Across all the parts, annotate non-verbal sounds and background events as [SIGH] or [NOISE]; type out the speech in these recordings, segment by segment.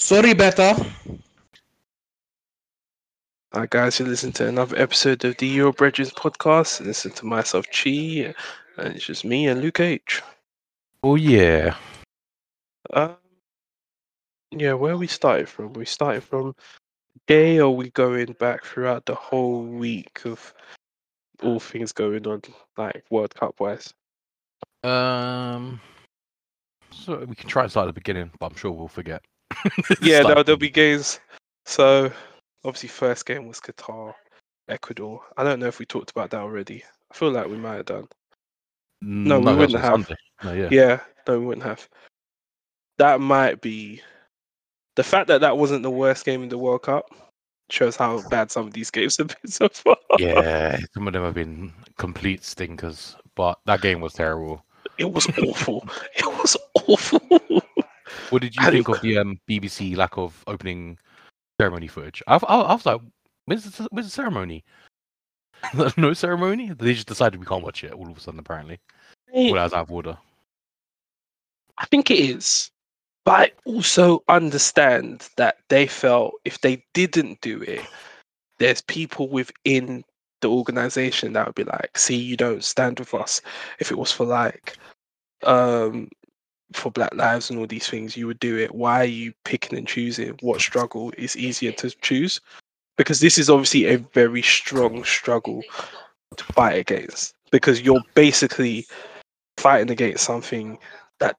Sorry, Beta. Hi guys, you listen to another episode of the Euro Bridges podcast. Listen to myself, Chi, and it's just me and Luke H. Oh yeah. Um, yeah, where we started from? We started from day, or we going back throughout the whole week of all things going on, like World Cup wise. Um. So we can try and start at the beginning, but I'm sure we'll forget. [LAUGHS] Yeah, Start there'll, there'll be games. So obviously, first game was Qatar, Ecuador. I don't know if we talked about that already. I feel like we might have done. Mm, no, we wouldn't have. No, yeah. Yeah, no, we wouldn't have. That might be the fact that that wasn't the worst game in the World Cup shows how bad some of these games have been so far. Yeah, some of them have been complete stinkers, but that game was terrible. It was awful. It was awful. [LAUGHS] What did you [LAUGHS] think of the um, BBC lack of opening ceremony footage? I, I, I was like, where's the, where's the ceremony? [LAUGHS] no ceremony? They just decided we can't watch it all of a sudden, apparently. Well, that was out of order. I think it is. But I also understand that they felt if they didn't do it, there's people within the organization that would be like, see, you don't stand with us. If it was for like um for black lives and all these things, you would do it. Why are you picking and choosing what struggle is easier to choose? Because this is obviously a very strong struggle to fight against. Because you're basically fighting against something that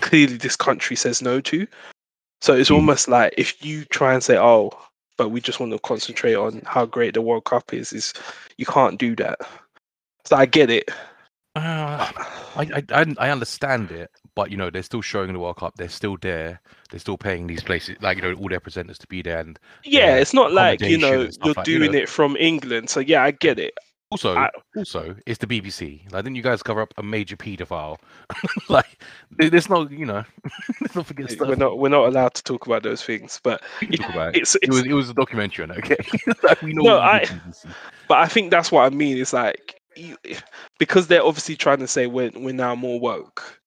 clearly this country says no to. So it's almost like if you try and say, "Oh, but we just want to concentrate on how great the World Cup is," is you can't do that. So I get it. Uh, I, I I understand it, but you know they're still showing the World Cup. They're still there. They're still paying these places, like you know, all their presenters to be there. And Yeah, Yeah, it's not like you know you're like- you doing know. it from England. So yeah, I get it. also, I- also, it's the BBC. Like, didn't you guys cover up a major paedophile? [LAUGHS] like, there's no, you know, [LAUGHS] not forget stuff. We're not we're not allowed to talk about those things, but We can talk about it. it's, It was it was a documentary. Okay, [LAUGHS] like, we know. No, I- you but I think that's what I mean. It's like you, [SIGHS] because they're obviously trying to say we're we're now more woke.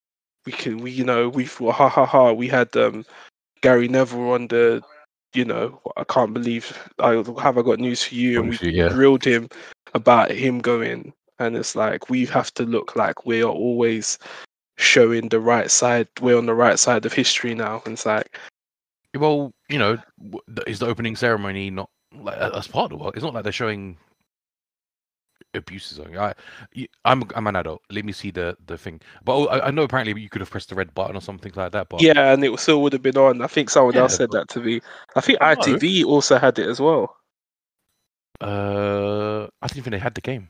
We can we you know we thought ha ha ha we had um Gary Neville on the you know I can't believe I have I got news for you and we yeah. grilled him about him going and it's like we have to look like we are always showing the right side we're on the right side of history now and it's like Well, you know, is the opening ceremony not like as part of the work? It's not like they're showing abuses. on I, y- I'm I'm an adult. Let me see the the thing. But oh, I, I know apparently you could have pressed the red button or something like that. But yeah and it still would have been on I think someone else said but- that to me I think I know. ITV also had it as well Uh, I didn't think they had the game.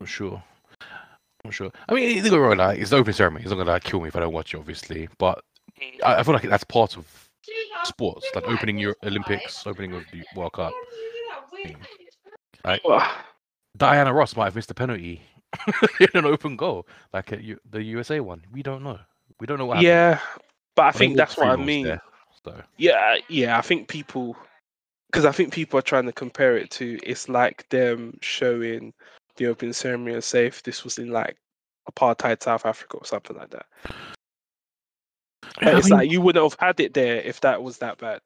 I'm sure. I'm sure. I mean, it's not gonna like it's the open ceremony. It's not gonna like kill me if I don't watch it, obviously. But I, I feel like that's part of sports, like opening your Olympics, opening of the World Cup. Well, Diana Ross might have missed a penalty [LAUGHS] in an open goal, like at U- the USA one. We don't know. We don't know what happened. yeah but I But think that's what I mean there, so Yeah, yeah. I think people, because I think people are trying to compare it to. It's like them showing the opening ceremony and say if this was in like apartheid South Africa or something like that. It's mean- like you wouldn't have had it there if that was that bad,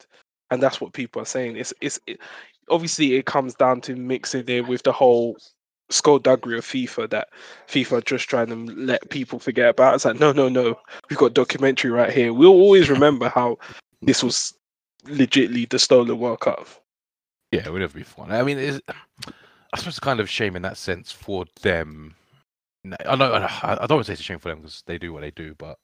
and that's what people are saying. It's it's it, obviously it comes down to mixing it with the whole skullduggery of FIFA that FIFA are just trying to let people forget about. It's like no, no, no. We've got documentary right here. We'll always remember how this was legitly the stolen World Cup. yeah, it would have been fun. I mean, it's, I suppose it's kind of a shame in that sense for them. I know. I don't want to say it's a shame for them because they do what they do, but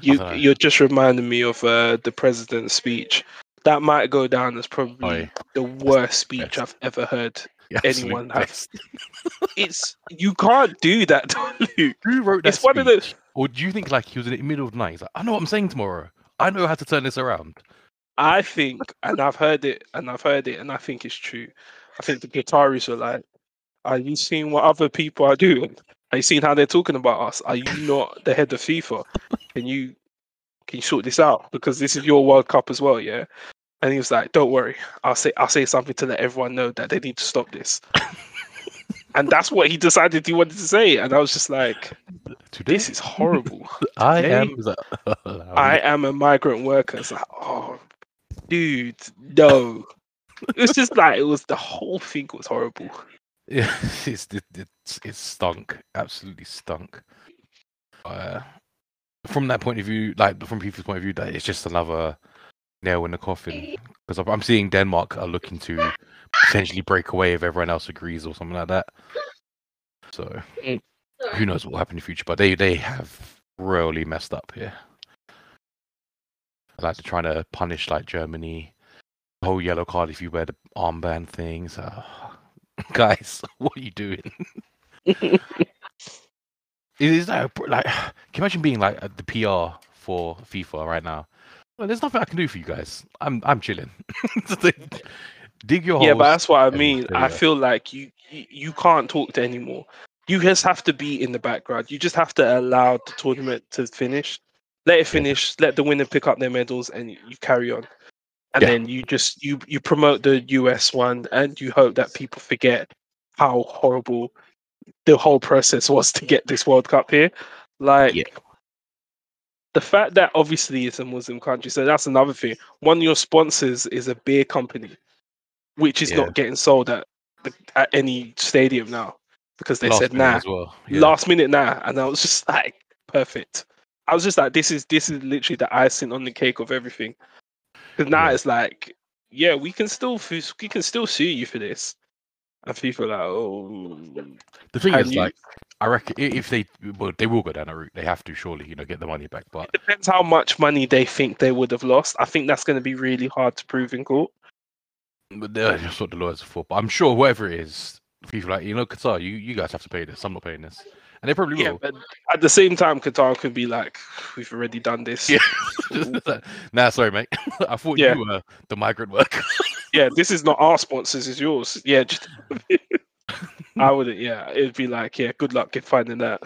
you you're just reminding me of uh, the president's speech. That might go down as probably yeah. the worst speech. I've ever heard. [LAUGHS] Anyone have- [LAUGHS] It's you can't do that, [LAUGHS] Luke. Who wrote that It's one of those- Or do you think like he was in the middle of the night? He's like, I know what I'm saying tomorrow. I know how to turn this around. I think, and I've heard it, and I've heard it, and I think it's true. I think the Qataris are like, "Are you seeing what other people are doing? Are you seeing how they're talking about us? Are you not the head of FIFA? Can you you sort this out? Because this is your World Cup as well, yeah." And he was like, "Don't worry, I'll say I'll say something to let everyone know that they need to stop this." [LAUGHS] and that's what he decided he wanted to say. And I was just like, Today, this is horrible. [LAUGHS] I today- am. is [LAUGHS] I am a migrant worker. It's like, oh, dude, no. It was just like it was the whole thing was horrible. Yeah, it's it, it's it stunk. Absolutely stunk. Uh, from that point of view, like from people's point of view, that it's just another nail in the coffin. Because I'm seeing Denmark are looking to potentially break away if everyone else agrees or something like that. So Mm. who knows what will happen in the future? But they they have really messed up here. Like they're trying to punish like Germany, the whole yellow card if you wear the armband things. Uh, [LAUGHS] guys, [LAUGHS] what are you doing? [LAUGHS] It is like, like, [SIGHS] can you imagine being like the PR for FIFA right now? Well, there's nothing I can do for you guys. I'm I'm chilling. [LAUGHS] Dig your yeah, holes. but that's what I mean. I feel like you, you can't talk to anymore. You just have to be in the background. You just have to allow the tournament to finish. Let it finish. Let the winner pick up their medals, and you, you carry on. And Yeah. then you just you you promote the US one, and you hope that people forget how horrible the whole process was to get this World Cup here. Like Yeah. the fact that obviously it's a Muslim country, so that's another thing. One of your sponsors is a beer company, which is Yeah. not getting sold at the, at any stadium now because they Last said nah, well. Yeah. last minute nah, and I was just like perfect. I was just like, this is this is literally the icing on the cake of everything. Because now it's like, yeah, we can still we can still sue you for this, and people are like, oh, the thing can is, you- like, I reckon if they well, they will go down a route. They have to surely, you know, get the money back. But it depends how much money they think they would have lost. I think that's going to be really hard to prove in court. but that's what the lawyers are for. But I'm sure whoever it is, people like you know, Qatar, you you guys have to pay this. I'm not paying this, and they probably Yeah, will. but at the same time, Qatar could be like, we've already done this. Yeah. [LAUGHS] nah, sorry, mate. [LAUGHS] I thought Yeah. you were the migrant worker. [LAUGHS] yeah, this is not our sponsors, it's yours. Yeah, just, I wouldn't. Yeah, it'd be like, yeah, good luck in finding that.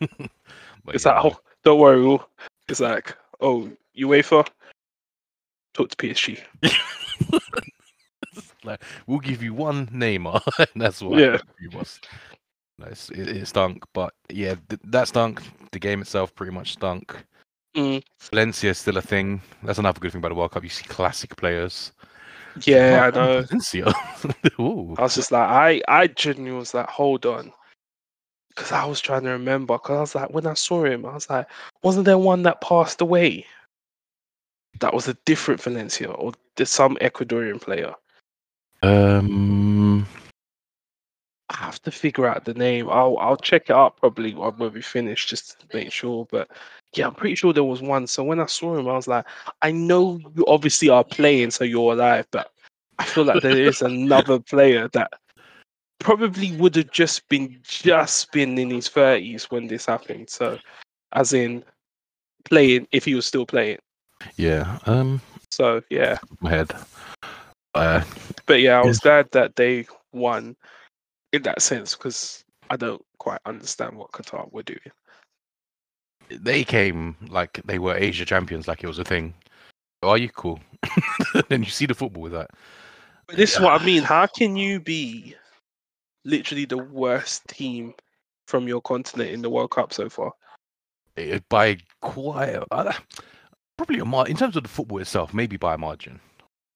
It's yeah, like, oh, don't worry, we'll, it's like, oh, UEFA, talk to PSG. like, we'll give you one Neymar, and that's what Yeah. you was. Nice, it, it stunk, but yeah, th- that stunk. The game itself pretty much stunk. Mm. Valencia is still a thing. That's another good thing about the World Cup. You see classic players. Yeah, I Oh, know. Valencia. [LAUGHS] Ooh. I was just like, I, I genuinely was like, hold on. Because I was trying to remember. Because I was like, when I saw him, I was like, wasn't there one that passed away? That was a different Valencia or some Ecuadorian player. Um, I have to figure out the name. I'll I'll check it up probably when we finish just to make sure. But yeah, I'm pretty sure there was one. So when I saw him, I was like, I know you obviously are playing, so you're alive, but I feel like there is [LAUGHS] another player that probably would have just been just been in his thirties when this happened. So as in playing if he was still playing. yeah. Um, So yeah. my head. Uh, But yeah, I was Yes. glad that they won in that sense because I don't quite understand what Qatar were doing. they came like they were Asia champions, like it was a thing. Are you cool? [LAUGHS] then you see the football with that. But this is what I mean. How can you be literally the worst team from your continent in the World Cup so far? Eh, by quite uh, probably a mar- in terms of the football itself, maybe by a margin,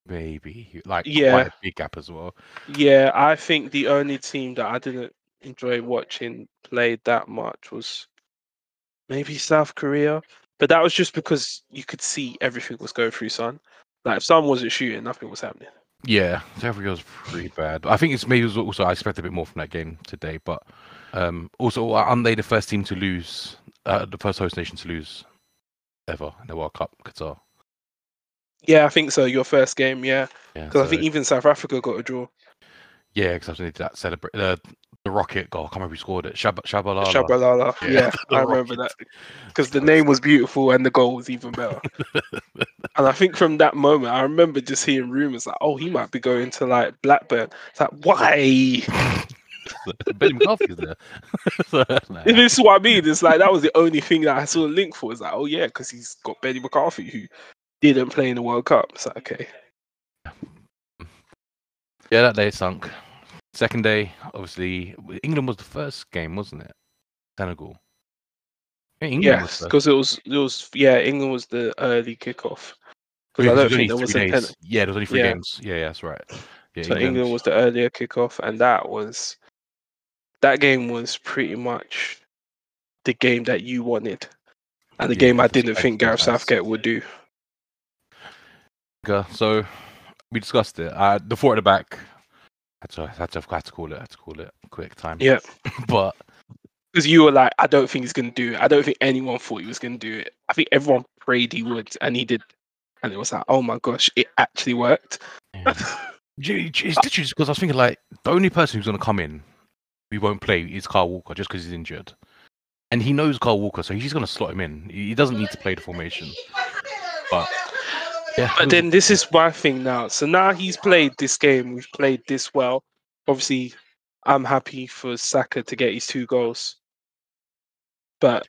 maybe like Yeah. quite a big gap as well. Yeah, I think the only team that I didn't enjoy watching play that much was maybe South Korea. But that was just because you could see everything was going through Son. Like if Son wasn't shooting, nothing was happening. Yeah, South Africa was pretty bad. I think it's maybe it was also I expect a bit more from that game today, but um, also aren't they the first team to lose, uh, the first host nation to lose ever in the World Cup, Qatar? Yeah, I think so. Your first game, yeah. Yeah, Because I think even South Africa got a draw. yeah, because I think that celebrate the the rocket goal. I can't remember who scored it. Shab- Tshabalala. Tshabalala. Yeah, Yeah, [LAUGHS] I remember Rocket. that. Because the name was beautiful and the goal was even better. [LAUGHS] and I think from that moment, I remember just hearing rumors like, oh, he might be going to like Blackburn. It's like, why? [LAUGHS] Benny McCarthy's there. So, nah. this is what I mean. It's like that was the only thing that I saw a link for. It's like, oh, yeah, because he's got Benny McCarthy who didn't play in the World Cup. It's like, okay. Yeah, that day sunk. Second day, obviously, England was the first game, wasn't it? Senegal. Yeah, England was Yes, because it was it was yeah, England was the early kickoff. Because Yeah, I don't think there was a pen. Yeah, there was only three Yeah. games. Yeah, yeah, that's right. Yeah, So England was the earlier kickoff, and that was that game was pretty much the game that you wanted, and the Yeah, game I didn't think Gareth. Southgate would do. So we discussed it. Uh, the four at the back. To, had to, had to call it. Had to call it quick time. Yeah, [LAUGHS] but because you were like, I don't think he's gonna do it. I don't think anyone thought he was gonna do it. I think everyone prayed he would, and he did. And it was like, oh my gosh, it actually worked. yeah. [LAUGHS] It's literally because I was thinking like the only person who's going to come in we won't play is Kyle Walker just because he's injured, and he knows Kyle Walker, so he's going to slot him in. He doesn't need to play the formation. But yeah, But then this is my thing now. So now he's played this game. We've played this well. Obviously, I'm happy for Saka to get his two goals. But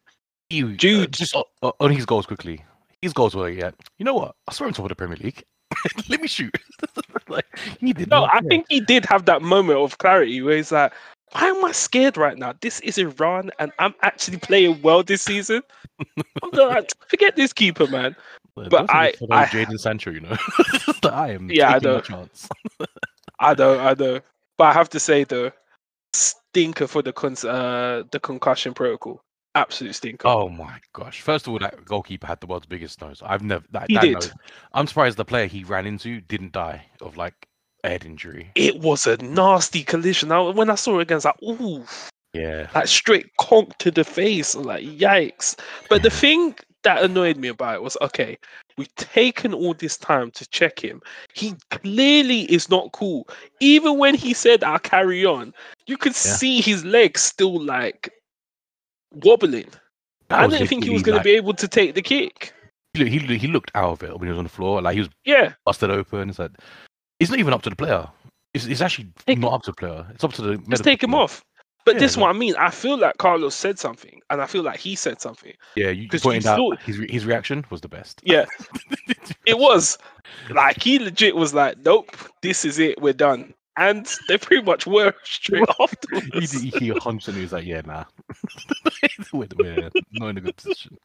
he, uh, just o- o- on his goals quickly. His goals were yeah. You know what? I swear on top of the Premier League. [LAUGHS] Let me shoot. [LAUGHS] like he did. no, not I care. think he did have that moment of clarity where he's like, why am I scared right now? This is Iran and I'm actually playing well this season. [LAUGHS] I'm like, Forget this keeper, man. But But I- I- Jadon Sancho, you know, [LAUGHS] I am Yeah, I taking my know. chance. I know, I know. But I have to say though, stinker for the cons- uh, the concussion protocol. Absolute stinker. Oh my gosh! First of all, that goalkeeper had the world's biggest nose. I've never. That, He that did. nose- I'm surprised the player he ran into didn't die of like a head injury. It was a nasty collision. I, when I saw it again, I was like, ooh, Yeah. like straight conk to the face. I'm like, yikes. But the thing that annoyed me about it was okay, we've taken all this time to check him. He clearly is not cool. Even when he said, I'll carry on, you could Yeah. see his legs still like wobbling. I didn't think he was going like- to be able to take the kick. He, he he looked out of it when he was on the floor. Like he was Yeah, busted open. It's like it's not even up to the player. It's, it's actually Take not up to the player. It's up to the. just take him team. off. But Yeah, this is what I mean. I feel like Carlos said something, and I feel like he said something. Yeah, you, you 'Cause you pointed out saw- his his reaction was the best. Yeah, [LAUGHS] it was like he legit was like, "Nope, this is it. We're done." And they pretty much were [LAUGHS] straight [LAUGHS] afterwards. he, he hunched and he was like, "Yeah, nah, we're, we're not in a good position."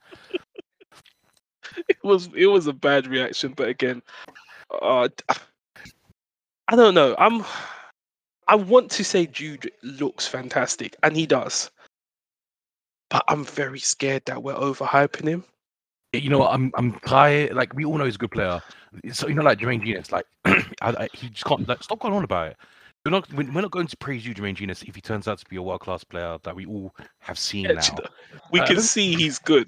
It was it was a bad reaction, but again, uh, I don't know. I'm I want to say Jude looks fantastic, and he does, but I'm very scared that we're overhyping him. you know? I'm I'm tired. Like we all know he's a good player. So you know, like Jermaine Jenas, like [CLEARS THROAT] I, I, he just can't like stop going on about it. We're not we're not going to praise you, Jermaine Jenas, if he turns out to be a world class player that we all have seen now. [LAUGHS] We Uh, can see he's good,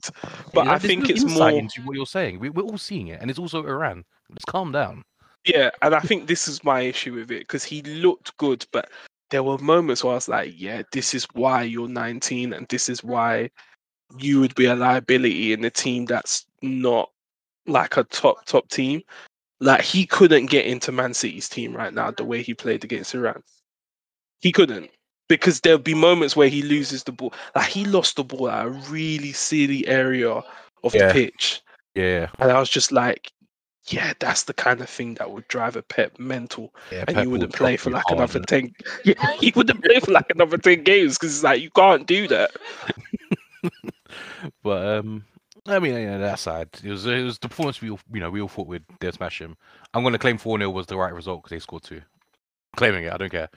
but Yeah, I think no it's more. into what you're saying. We, we're all seeing it, and it's also Iran. Let's calm down. Yeah, and I think this is my issue with it because he looked good, but there were moments where I was like, yeah, this is why you're 19 and this is why you would be a liability in a team that's not like a top, top team. Like he couldn't get into Man City's team right now the way he played against Iran. He couldn't because there'll be moments where he loses the ball. Like he lost the ball at a really silly area of Yeah. the pitch. Yeah, And I was just like, yeah, that's the kind of thing that would drive a Pep mental. yeah. And Pep you wouldn't play for like hard, another? 10. [LAUGHS] Yeah, he wouldn't play for like another 10 games because it's like, you can't do that. [LAUGHS] But um, I mean, yeah, that side. It was it was the performance we all you know we all thought we'd they'd smash him. I'm going to claim four 0 was the right result because they scored two. Claiming it, I don't care.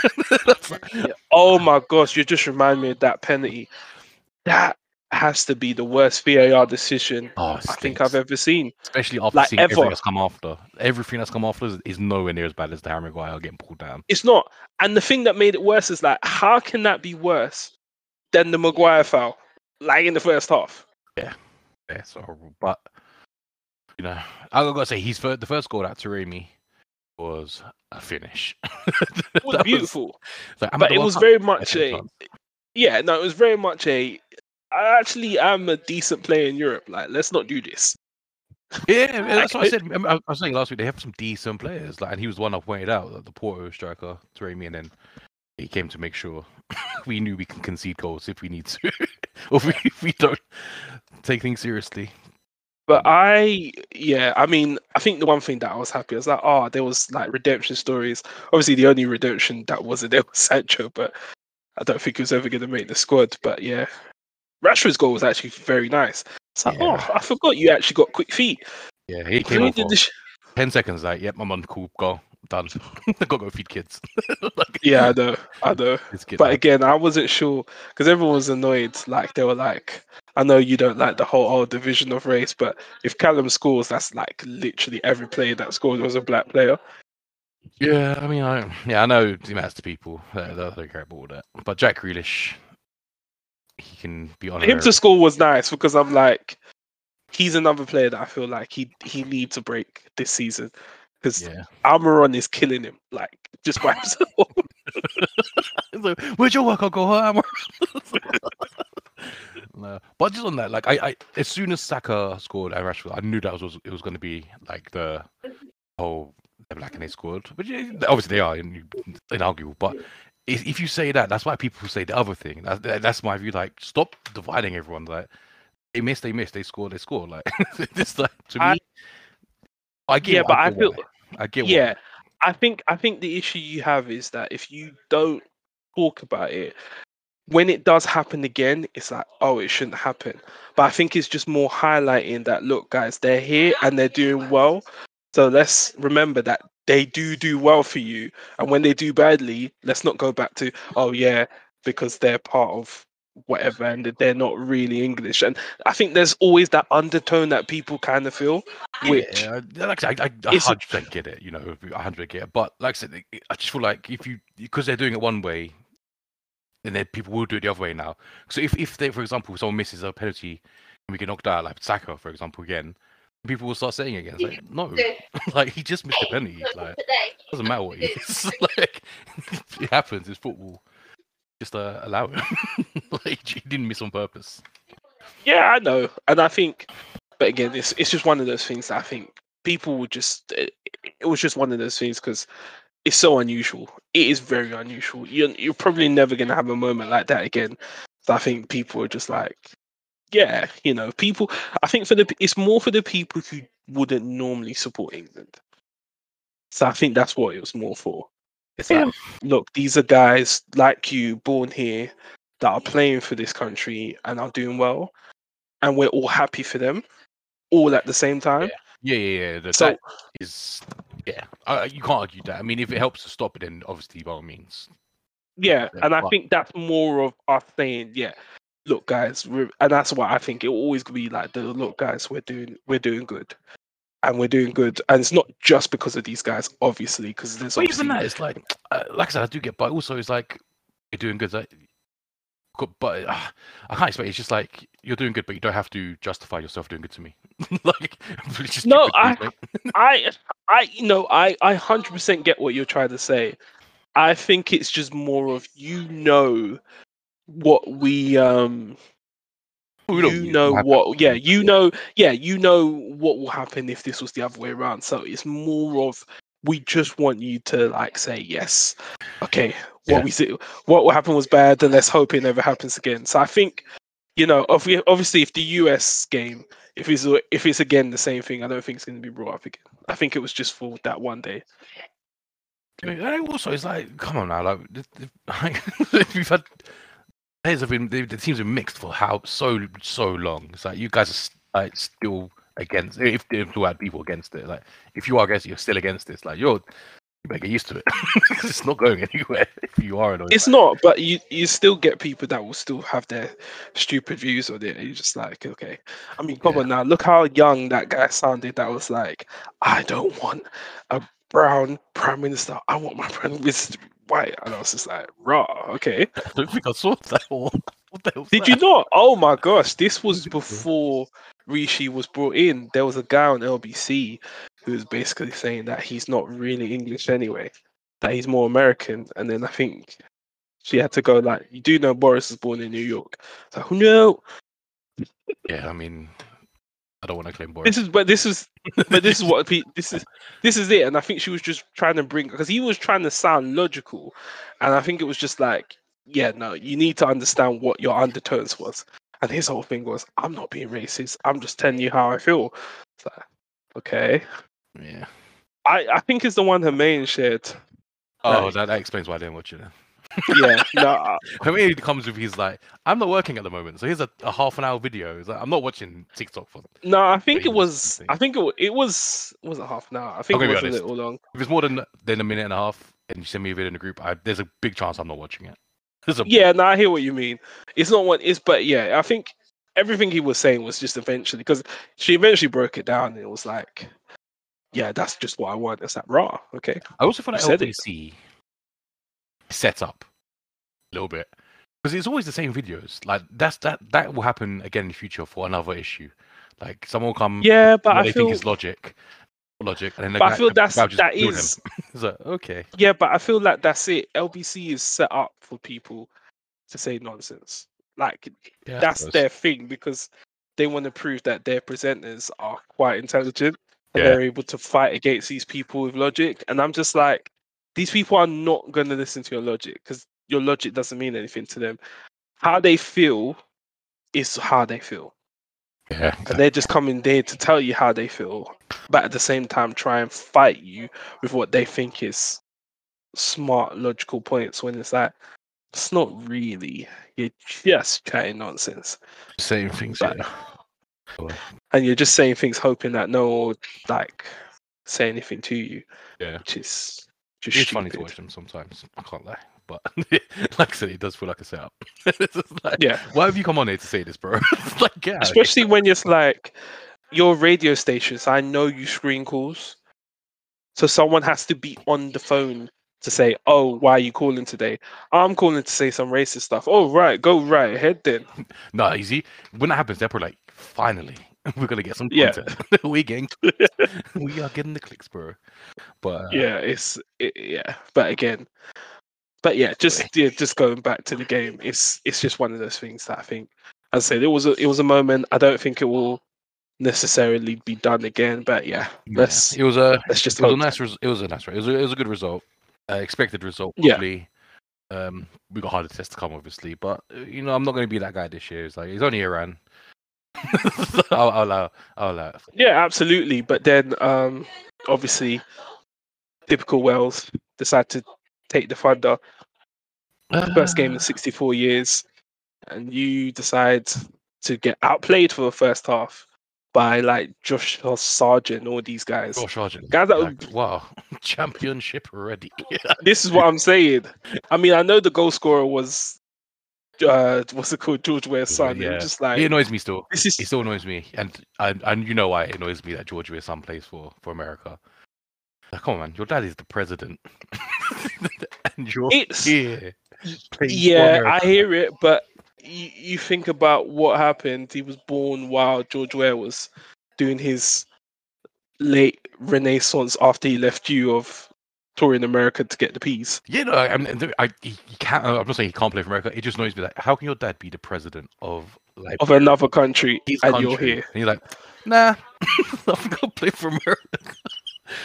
[LAUGHS] Like- Oh my gosh, you just remind me of that penalty. That has to be the worst VAR decision oh, I think. I've ever seen. Especially after like, seeing everything that's come after. Everything that's come after is, is nowhere near as bad as the Harry Maguire getting pulled down. It's not. And the thing that made it worse is like, how can that be worse than the Maguire foul? Like in the first half. Yeah, it's horrible. But you know, I gotta say, he's the first goal at Taremi was a finish. [LAUGHS] It was beautiful. but it was very much a yeah no it was very much a i actually am a decent player in europe like let's not do this Yeah, that's what I said. I I was saying last week they have some decent players, like, and he was one I pointed out, like, the Porto striker, Taremi, and then he came to make sure [LAUGHS] we knew we can concede goals if we need to, [LAUGHS] or if we, if we don't take things seriously. But I, yeah, I mean, I think the one thing that I was happy I was like, oh, ah, there was like redemption stories. Obviously, the only redemption that wasn't [LAUGHS] there was Sancho, but I don't think he was ever going to make the squad. But yeah, Rashford's goal was actually very nice. It's like, Yeah. oh, I forgot you actually got quick feet. Yeah, he came Really on did for sh- 10 seconds, like, yep, I'm on, cool, go, done. [LAUGHS] I gotta go feed kids. [LAUGHS] like, yeah, I know, I know. But that. again, I wasn't sure because everyone was annoyed. Like they were like, I know you don't like the whole whole division of race, but if Callum scores, that's like literally every player that scored was a black player. Yeah, I mean, I yeah, I know he matters to people. They don't care about all that. But Jack Grealish, he can be on. him to score was nice because I'm like, he's another player that I feel like he he needs a break this season because Yeah. Almiron is killing him like just by himself. [LAUGHS] Like, Where'd your workout go, Hammer? [LAUGHS] no, but just on that, like I, I, as soon as Saka scored and Rashford, I knew that was, was it was going to be like the whole they're black and they scored. But yeah, eh, obviously they are in- inarguable. But if, if you say that, that's why people say the other thing. That, that- that's my view. Like, stop dividing everyone. Like, they missed, they missed, they scored, they scored. Like, [LAUGHS] this like to I- me. I get, yeah, but I get feel why. I get why. yeah, I think I think the issue you have is that if you don't talk about it, when it does happen again, it's like, oh, it shouldn't happen. But I think it's just more highlighting that look, guys, they're here and they're doing well. So let's remember that they do do well for you, and when they do badly, let's not go back to oh yeah, because they're part of whatever and they're not really English. And I think there's always that undertone that people kind of feel, which Yeah, like I said, I, I, I is a- 100% get it, you know, 100 get it. But like I said, I just feel like if you, because they're doing it one way, and then people will do it the other way now. So if, if they, for example, someone misses a penalty and we get knocked out, like Saka, for example, again, people will start saying again. It's like, no, [LAUGHS] [LAUGHS] like he just missed a penalty. Like, doesn't matter what he is. [LAUGHS] like, it happens. It's football. Just uh, allow it. like, he didn't miss on purpose. Yeah, I know, and I think, but again, it's it's just one of those things that I think people would just. It, it was just one of those things because it's so unusual. It is very unusual. You're you're probably never gonna have a moment like that again. So I think people are just like, yeah, you know, people. I think for the it's more for the people who wouldn't normally support England. So I think that's what it was more for. It's like, look, these are guys like you, born here, that are playing for this country and are doing well, and we're all happy for them, all at the same time. Yeah, yeah, yeah. The, So that is, yeah, uh, you can't argue that. I mean, if it helps to stop it, then obviously by all means. yeah, Yeah, and I but- think that's more of us saying, yeah, look, guys, and that's why I think it will always be like the look, guys, we're doing we're doing good, and we're doing good, and it's not just because of these guys, obviously, because there's But even that, it's like, uh, like I said, I do get, but also it's like you're doing good. Like, but uh, I can't explain. It's just like you're doing good, but you don't have to justify yourself doing good to me. [LAUGHS] like, No, I-. [LAUGHS] I I you know I I hundred percent get what you're trying to say. I think it's just more of you know what we um We don't you know what yeah you know yeah you know what will happen if this was the other way around. So it's more of we just want you to like say yes. Okay what Yeah. we see what will happen was bad and let's hope it never happens again. So i think you know obviously if the us game if it's if it's again the same thing i don't think it's going to be brought up again. I think it was just for that one day. I mean, also, it's like, come on now, like, [LAUGHS] like [LAUGHS] we've had players have been the the teams have been mixed for how so so long. It's like you guys are like still against if there had people against it. Like if you are against it, you're still against this. Like you're you better get used to it. [LAUGHS] it's not going anywhere [LAUGHS] if you are annoyed. it's not but you you still get people that will still have their stupid views on it you're just like okay i mean come Yeah. on now look how young that guy sounded that was like i don't want a brown prime minister i want my prime minister to white and i was just like raw okay. I don't think I saw that. Or, what the hell? did you not oh my gosh this was before rishi was brought in there was a guy on lbc who was basically saying that he's not really english anyway that he's more american and then i think she had to go like, you do know Boris was born in New York. It's like, no, Yeah, I mean, I don't want to claim Boris. this is but this is but this is [LAUGHS] what this is this is it. And I think she was just trying to bring because he was trying to sound logical, and I think it was just like, yeah, no, you need to understand what your undertones was. And his whole thing was, I'm not being racist. I'm just telling you how I feel. Like, okay. Yeah. I, I think it's the one Hermaine shared. Oh, Right. that, that explains why I didn't watch it. Then. Yeah. no, [LAUGHS] I- I mean, he comes with he's like, I'm not working at the moment, so here's a, a half an hour video. He's like, I'm not watching TikTok for. no, I think it was. I think it, it was. Was a half an hour? I think it was a little long. If it's more than than a minute and a half, and you send me a video in the group, I, there's a big chance I'm not watching it. [LAUGHS] A, Yeah, no, I hear what you mean. It's not what it's, but yeah, I think everything he was saying was just eventually because she eventually broke it down and it was like, yeah, that's just what I want. It's like raw, okay. I also You said it. LBC set up a little bit because it's always the same videos. Like that's that that will happen again in the future for another issue. Like someone will come, Yeah, but I they feel, think it's logic, logic, and then the but I feel that's guy will just that is [LAUGHS] like, okay, yeah, but I feel like that's it. LBC is set up for people to say nonsense. Like yeah, that's their thing because they want to prove that their presenters are quite intelligent and Yeah. they're able to fight against these people with logic. And I'm just like, these people are not going to listen to your logic because your logic doesn't mean anything to them. How they feel is how they feel. yeah, And they're just coming there to tell you how they feel, but at the same time, try and fight you with what they think is smart, logical points when it's like, it's not really. You're just chatting nonsense. Saying things. But- Yeah. and you're just saying things hoping that no one would like say anything to you. Yeah. Which is just It's funny to watch them sometimes. I can't lie, but [LAUGHS] like I said, it does feel like a setup. [LAUGHS] Like, Yeah. Why have you come on here to say this, bro? [LAUGHS] Like, get out of here. Especially when it's like your radio stations, I know you screen calls. So someone has to be on the phone to say, Oh, why are you calling today? I'm calling to say some racist stuff. Oh right, go right ahead then. No, easy. When that happens, they're probably like, finally, [LAUGHS] we're gonna get some Yeah. content. [LAUGHS] we getting, [LAUGHS] we are getting the clicks, bro. But uh, yeah, it's it, yeah. But again, but yeah, just yeah, just going back to the game, it's it's just one of those things that I think, as I said, it was a it was a moment. I don't think it will necessarily be done again. But yeah, yeah, let's it was a, let's just it was a nice, res- it was a nice, it was a, it was a good result, uh, expected result. Yeah. Um, we got harder tests to come, obviously, but uh, you know, I'm not going to be that guy this year. It's like he's only Iran. [LAUGHS] I'll, I'll allow, I'll allow. Yeah, absolutely. But then, um, obviously, typical Wales decide to take the thunder. First game in 64 years, and you decide to get outplayed for the first half by like Josh Sargent, all these guys. Josh Sargent. Guys that like, wow, [LAUGHS] championship already. This is what I'm saying. I mean, I know the goal scorer was uh, what's it called, George Weah's son. Yeah. Just like he annoys me still. this is It still annoys me, and and, and you know why it annoys me that George Weah's son plays for for America. Like, come on, man, your dad is the president, [LAUGHS] and you're It's- here. Yeah, I hear it, but you, you think about what happened. He was born while George Ware was doing his late renaissance after he left you of touring America to get the peas. Yeah, no, I, there- I, he, can't. I'm not saying he can't play for America. It just annoys me that how can your dad be the president of like Of another country, and country? you're here. And he's like, nah, [LAUGHS] I'm gonna play for America. [LAUGHS]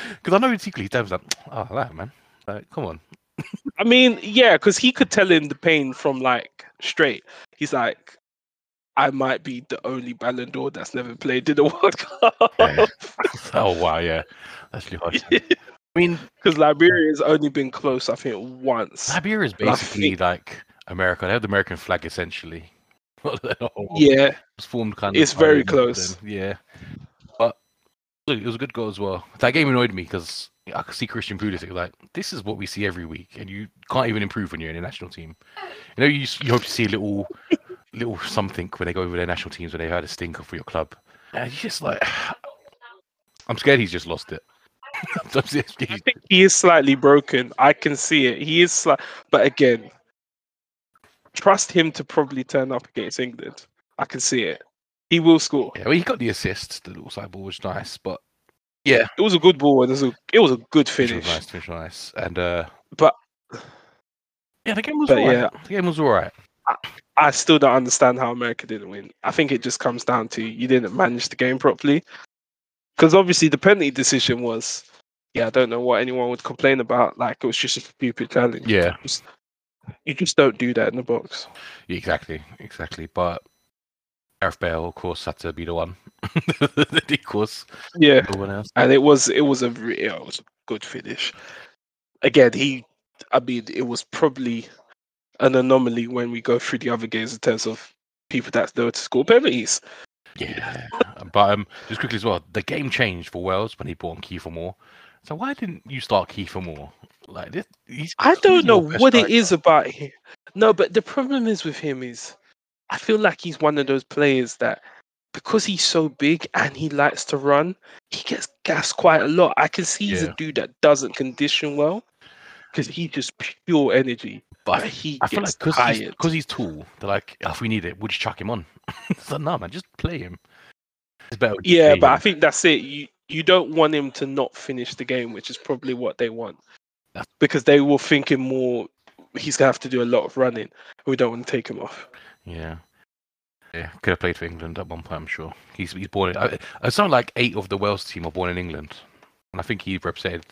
Because I know in secret his dad was like, oh, that man, like, come on. I mean, yeah, because he could tell him the pain from like straight. He's like, I might be the only Ballon d'Or that's never played in the [LAUGHS] World Cup. Yeah. oh wow, yeah, that's really hard. I mean, Because Liberia has only been close, I think, once. Liberia is basically think- like America. They have the American flag essentially. [LAUGHS] Yeah, It was formed kind of. It's very close. then- yeah, but it was a good goal as well. That game annoyed me because I could see Christian Pulisic like this is what we see every week, and you can't even improve when you're in a national team. You know, you you hope to see a little little something when they go over their national teams when they had a stinker for your club. And he's just like, [SIGHS] I'm scared he's just lost it. [LAUGHS] I think he is slightly broken. I can see it. He is slight, but again, trust him to probably turn up against England. I can see it. He will score. yeah, well, he got the assist. The little side ball was nice, but yeah, It was a good ball. It was a, it was a good finish was nice. Finish was nice, and uh, But yeah, the game was alright. yeah. The game was alright. I still don't understand how America didn't win. I think it just comes down to you didn't manage the game properly. Because obviously the penalty decision was, yeah, I don't know what anyone would complain about. Like it was just a stupid challenge. Yeah, Just- you just don't do that in the box. exactly, exactly. But Gareth Bale, of course, had to be the one. [LAUGHS] of course, Yeah, no one else. and it was it was a re- it was a good finish. Again, he, I mean, it was probably an anomaly when we go through the other games in terms of people that know to score penalties. Yeah, but um, just quickly as well, the game changed for Wales when he brought on Kiefer Moore. So why didn't you start Kiefer Moore? Like this, I don't know what it striker. is about him. No, but the problem is with him is I feel like he's one of those players that because he's so big and he likes to run, he gets gassed quite a lot. I can see he's Yeah. a dude that doesn't condition well because he's just pure energy. But But he I feel like because he's. 'cause he's tall, they're like, "Oh, if we need it, we'll just chuck him on. it's like, no, man, just play him. It's better. Yeah, but I think that's it. You you don't want him to not finish the game, which is probably what they want, because they were thinking more. He's gonna have to do a lot of running. We don't want to take him off. yeah, yeah, could have played for England at one point. I'm sure he's he's born. In, I, it sounds like eight of the Wales team are born in England, and I think he represented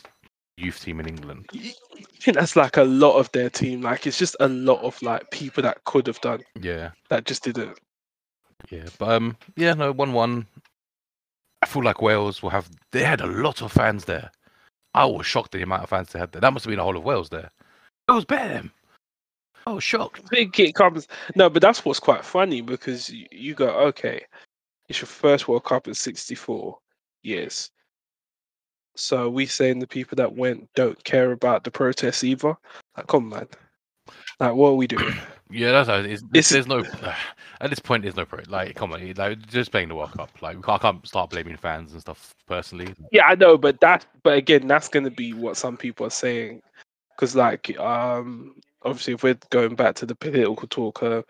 youth team in England. I think that's like a lot of their team. Like it's just a lot of like people that could have done Yeah, that just didn't. yeah, but um, yeah, no, one one. I feel like Wales will have. They had a lot of fans there. I was shocked at the amount of fans they had there. That must have been the whole of Wales there. Wales beat them. I was shocked. I think it comes no, but that's what's quite funny because you, you go okay, it's your first World Cup in '64 years. So we saying the people that went don't care about the protests either. Like, come on, man. Like, what are we doing? [CLEARS THROAT] Yeah, that's it is. It's- There's no [SIGHS] at this point. There's no pro. Like, come on, like just playing the World Cup. Like, I can't start blaming fans and stuff personally. Yeah, I know, but that, but again, that's going to be what some people are saying, because like, um, obviously, if we're going back to the political talk, uh,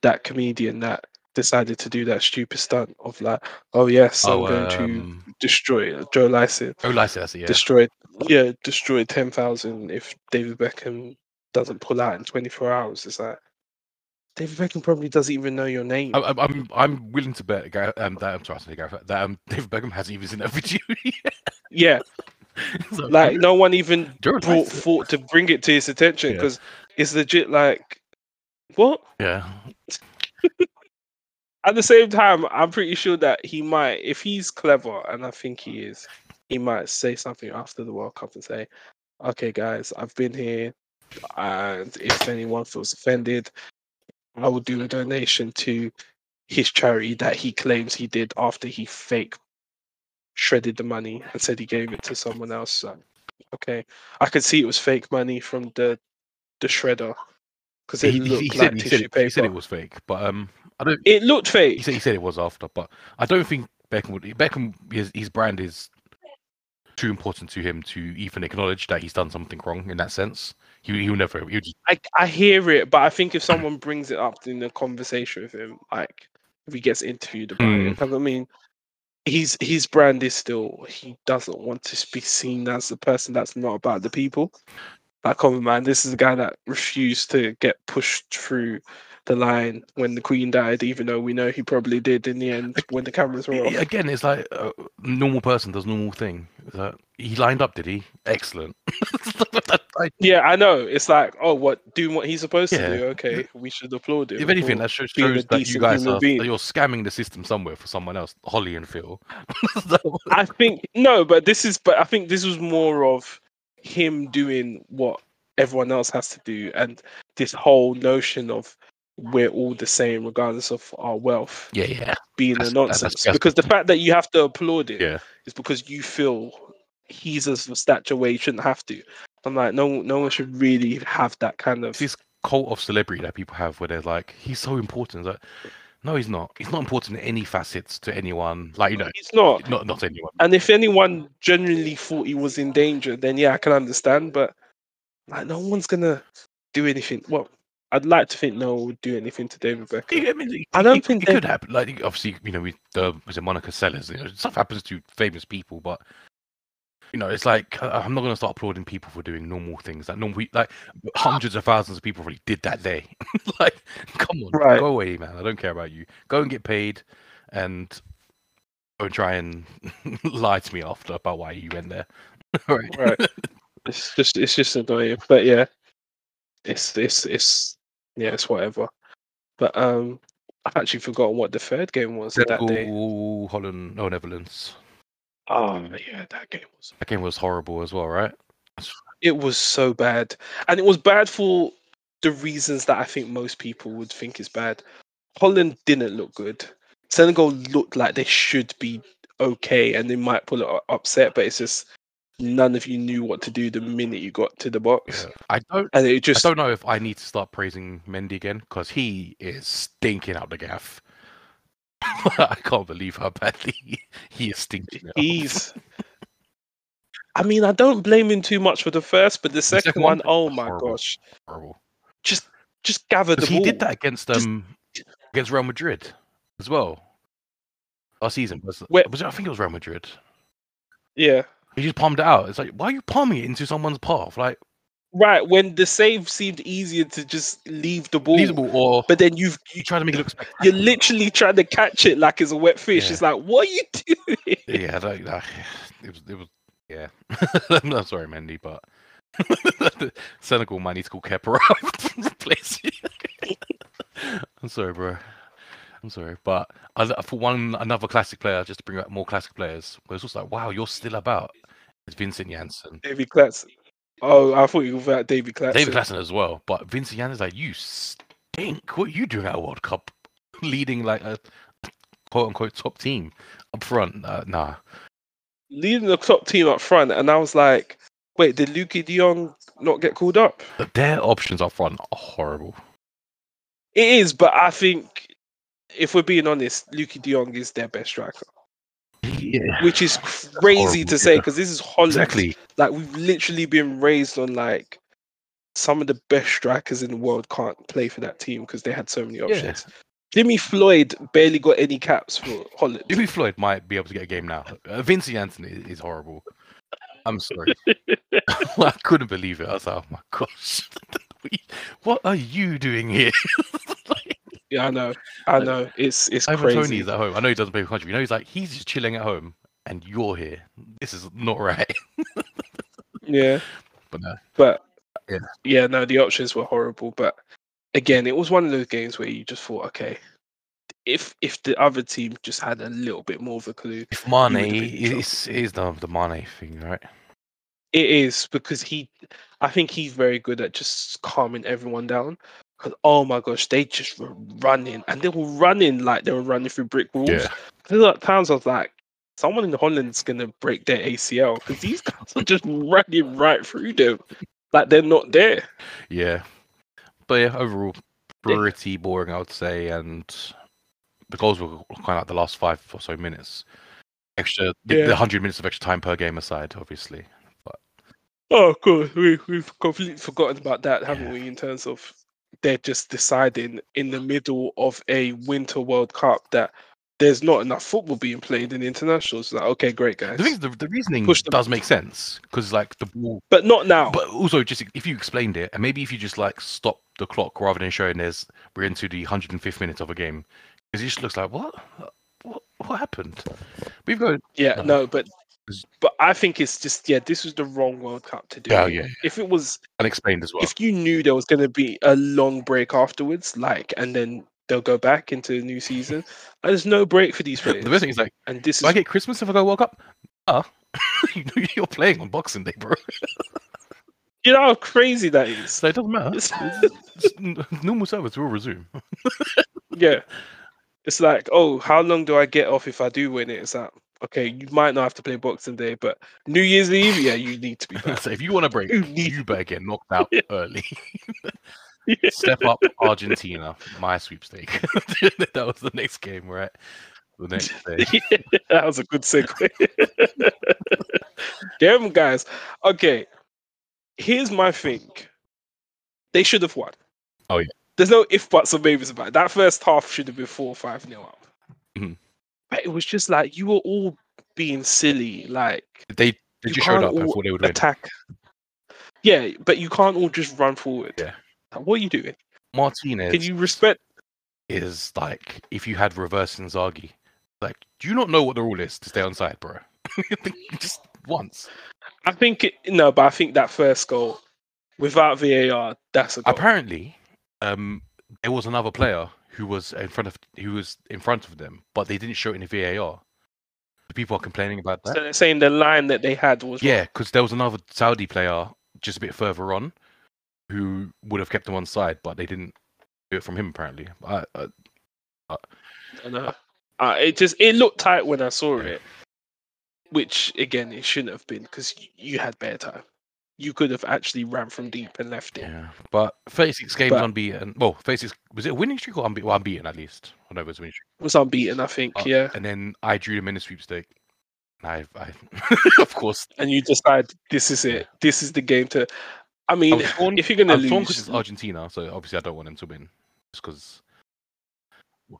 that comedian that decided to do that stupid stunt of like, oh yes, I'm going to um, destroy Joe Lycett, oh, Lycett. Yeah, destroy, yeah, destroy ten thousand if David Beckham doesn't pull out in twenty four hours. It's like David Beckham probably doesn't even know your name. I, I- I'm I'm willing to bet um, that I'm to say Gareth, that um, [LAUGHS] David Beckham hasn't even seen that video. [LAUGHS] yet. yeah, [LAUGHS] So, like no one even brought Lycett- thought to bring it to his attention Yeah. because it's legit like what Yeah, at the same time i'm pretty sure that he might if he's clever and i think he is he might say something after the world cup and say okay guys i've been here and if anyone feels offended i will do a donation to his charity that he claims he did after he fake shredded the money and said he gave it to someone else so, okay i could see it was fake money from the the shredder because it he, he, looked he like said he said, it, paper he said it was fake, but um, I don't. it looked fake He said he said it was after, but I don't think Beckham would. Beckham his his brand is too important to him to even acknowledge that he's done something wrong in that sense. He he'll never. Just, I, I hear it, but I think if someone brings it up in a conversation with him, like if he gets interviewed about Mm. it, 'cause I mean, his his brand is still he doesn't want to be seen as the person that's not about the people. Like, come on, man, this is a guy that refused to get pushed through the line when the Queen died, even though we know he probably did in the end when the cameras were off. Again, it's like a normal person does normal thing. Like, he lined up, did he? Excellent. [LAUGHS] Yeah, I know. It's like, oh, what doing what he's supposed Yeah. to do? Okay, we should applaud him. if anything, that shows, shows that you guys are being. that you're scamming the system somewhere for someone else, Holly and Phil. [LAUGHS] I think no, but this is but I think this was more of him doing what everyone else has to do and this whole notion of we're all the same regardless of our wealth yeah, yeah, being That's- a nonsense. because the fact that you have to applaud it is yeah. is because you feel he's of a stature where you shouldn't have to. I'm like, no no one should really have that kind of It's this cult of celebrity that people have where they're like, he's so important. It's like, no, he's not. He's not important in any facets to anyone. Like you know, he's not. not not anyone. And if anyone genuinely thought he was in danger, then yeah, I can understand. But like, no one's gonna do anything. Well, I'd like to think no one would do anything to David Beckham. I mean, I don't it- think it they- could happen. Like obviously, you know, with the was it Monica Seles, you know, stuff happens to famous people, but you know, it's like I'm not going to start applauding people for doing normal things. Like normal, like hundreds of thousands of people really did that day. [LAUGHS] like, come on, Right. go away, man. I don't care about you. Go and get paid, and go and try and [LAUGHS] lie to me after about why you went there. [LAUGHS] right. Right. it's just it's just annoying. But yeah, it's it's it's yeah, it's whatever. But um, I've actually forgotten what the third game was that day. Senegal, Holland, no Netherlands. Oh yeah, that game was. That game was horrible as well, right? It was so bad, and it was bad for the reasons that I think most people would think is bad. Holland didn't look good. Senegal looked like they should be okay, and they might pull it upset, but it's just none of you knew what to do the minute you got to the box, I don't. and it just I don't know if I need to start praising Mendy again because he is stinking out the gaff. [LAUGHS] I can't believe how badly [LAUGHS] he is stinking. he's. I mean, I don't blame him too much for the first, but the second, second one, oh my Horrible. gosh, horrible. just just gather the ball. he did that against Just- um against Real Madrid as well. Last season was, Where- was it, I think it was Real Madrid. Yeah, He just palmed it out. It's like, why are you palming it into someone's path? Like, right. When the save seemed easier to just leave the ball, leave the ball, or but then you've you try to make it look you're literally trying to catch it like it's a wet fish. Yeah. It's like, what are you doing? Yeah, that, that, it was. It was. Yeah, [LAUGHS] I'm sorry, Mendy, but [LAUGHS] Senegal might need to call Kepa up replace you. I'm sorry, bro. I'm sorry, but I, for one another classic player, just to bring out more classic players, it's also like, wow, you're still about. It's Vincent Janssen, David Claxton. Oh, I thought you were about David Claxton. David Klassen as well, but Vincent Janssen's like, you stink. What are you doing at a World Cup, [LAUGHS] leading like a quote unquote top team up front? Uh, nah. leading the top team up front, and I was like, wait, did Luuk De Jong not get called up? But Their options up front are horrible. It is, but I think if we're being honest, Luuk De Jong is their best striker, Yeah, which is crazy Horrible, to say yeah. because this is Holland. exactly. Like we've literally been raised on like some of the best strikers in the world can't play for that team because they had so many Yeah. options. Jimmy Floyd barely got any caps for Holland. Jimmy Floyd might be able to get a game now. Uh, Vincent Janssen is, is horrible. I'm sorry. [LAUGHS] [LAUGHS] I couldn't believe it. I was like, oh my gosh. [LAUGHS] What are you doing here? like, Yeah, I know. I know. It's it's Ivan crazy. Toney's at home. I know he doesn't play for country. You know, he's like, he's just chilling at home and you're here. This is not right. [LAUGHS] Yeah. But no. But Yeah. yeah, no, the options were horrible. But again, it was one of those games where you just thought, okay, if if the other team just had a little bit more of a clue, If Mane is, is the, the Mane thing, right? it is because he, I think he's very good at just calming everyone down. Because oh my gosh, they just were running and they were running like they were running through brick walls. Yeah. There's like times I was like, someone in Holland's gonna break their ACL because these guys are just running right through them, like they're not there. Yeah. But yeah, overall, Yeah. pretty boring, I would say. And the goals were kind of like the last five or so minutes. Extra, the, Yeah. the 100 minutes of extra time per game aside, obviously. But oh, cool. We we've completely forgotten about that, haven't we? In terms of they're just deciding in the middle of a Winter World Cup that there's not enough football being played in the internationals. Like, okay, great guys, The, thing is, the, the reasoning does make sense because, like, the ball. but not now. But also, just if you explained it, and maybe if you just like stop the clock rather than showing there's we're into the 105th minute of a game, because it just looks like what, what, what happened? We've got yeah, no. no, but but I think it's just yeah, this was the wrong World Cup to do. Yeah, yeah. If it was, unexplained as well. if you knew there was going to be a long break afterwards, like, and then they'll go back into the new season, [LAUGHS] there's no break for these players. the best thing is like, and this do I get Christmas if I go World Cup? Ah, [LAUGHS] you know you're playing on Boxing Day, bro. [LAUGHS] you know how crazy that is. So it doesn't matter. It's- normal service will resume. Yeah. It's like, oh, how long do I get off if I do win it? It's like, okay, you might not have to play Boxing Day, but New Year's Eve, yeah, you need to be [LAUGHS] back. so if you want to break, You need- you better get [LAUGHS] knocked out Yeah. early. [LAUGHS] Yeah. Step up Argentina, my sweepstake. that was the next game, right? The next day. that was a good segue. Damn, guys. Okay, here's my thing. They should have won. Oh, yeah. There's no if buts or maybes about it. That first half should have been four or five nil up. Mhm. But it was just like you were all being silly. Like They they You just showed up and thought they would win. attack. Yeah, but you can't all just run forward. Yeah. Like, what are you doing? Martinez Can you respect? is like if you had reverse Inzaghi. Like, do you not know what the rule is to stay on side, bro? [LAUGHS] just once. I think it, no, but I think that first goal without VAR, that's a goal. Apparently, um, there was another player who was in front of who was in front of them, but they didn't show it in the VAR. People are complaining about that. So they're saying the line that they had was. Yeah, because there was another Saudi player just a bit further on who would have kept them on side, but they didn't do it from him apparently. I, I, I know. Uh, it just it looked tight when I saw it, which again it shouldn't have been because you had better time. You could have actually ran from deep and left it. yeah, but 36 games But- unbeaten. Well, 36 was it a winning streak or unbeaten? Well, unbeaten at least. I know it was a winning streak. Was unbeaten, I think. Uh, yeah, And then I drew them in a sweepstake. I, I [LAUGHS] of course, and you decide this is it. This is the game to. I I mean, was torn. if you're gonna I torn because lose, it's Argentina, so obviously I don't want them to win, just because.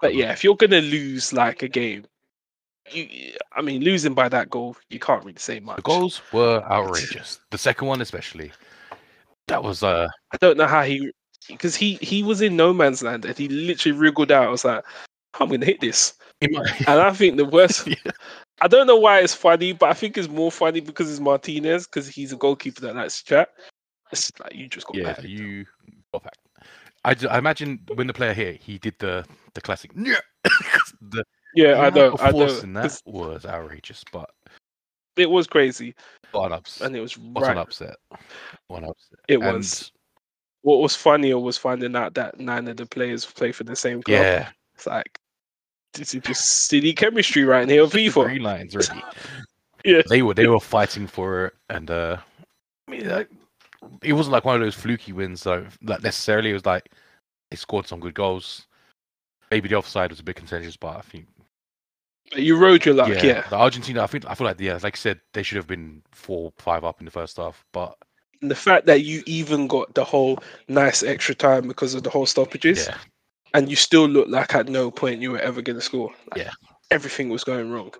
but yeah, if you're gonna lose like a game, you, I mean, losing by that goal, you can't really say much. the goals were outrageous. The second one, especially, that was uh, I don't know how he, because he he was in no man's land and he literally wriggled out. I was like, I'm gonna hit this, [LAUGHS] and I think the worst. Yeah. I don't know why it's funny, but I think it's more funny because it's Martinez because he's a goalkeeper that likes to chat. It's like you just got yeah, back. you got back. I, I imagine when the player hit, he did the the classic. "Yeah." [LAUGHS] the Yeah, I know. I know. that was outrageous, but It was crazy, one upset. and it was Was right. an upset. Upset. It And was. What was funnier was finding out that nine of the players play for the same club. Yeah, It's like this is just silly chemistry right here, FIFA. green lines already. [LAUGHS] Yeah. they were they were fighting for it, and uh, I mean, like, it wasn't like one of those fluky wins, though. Like necessarily, it was like they scored some good goals. Maybe the offside was a bit contentious, but I think You rode your luck, yeah. the Argentina. I think I feel like yeah, like I said, they should have been four, five up in the first half, but And the fact that you even got the whole nice extra time because of the whole stoppages, yeah, and you still looked like at no point you were ever going to score. Like, Yeah. everything was going wrong.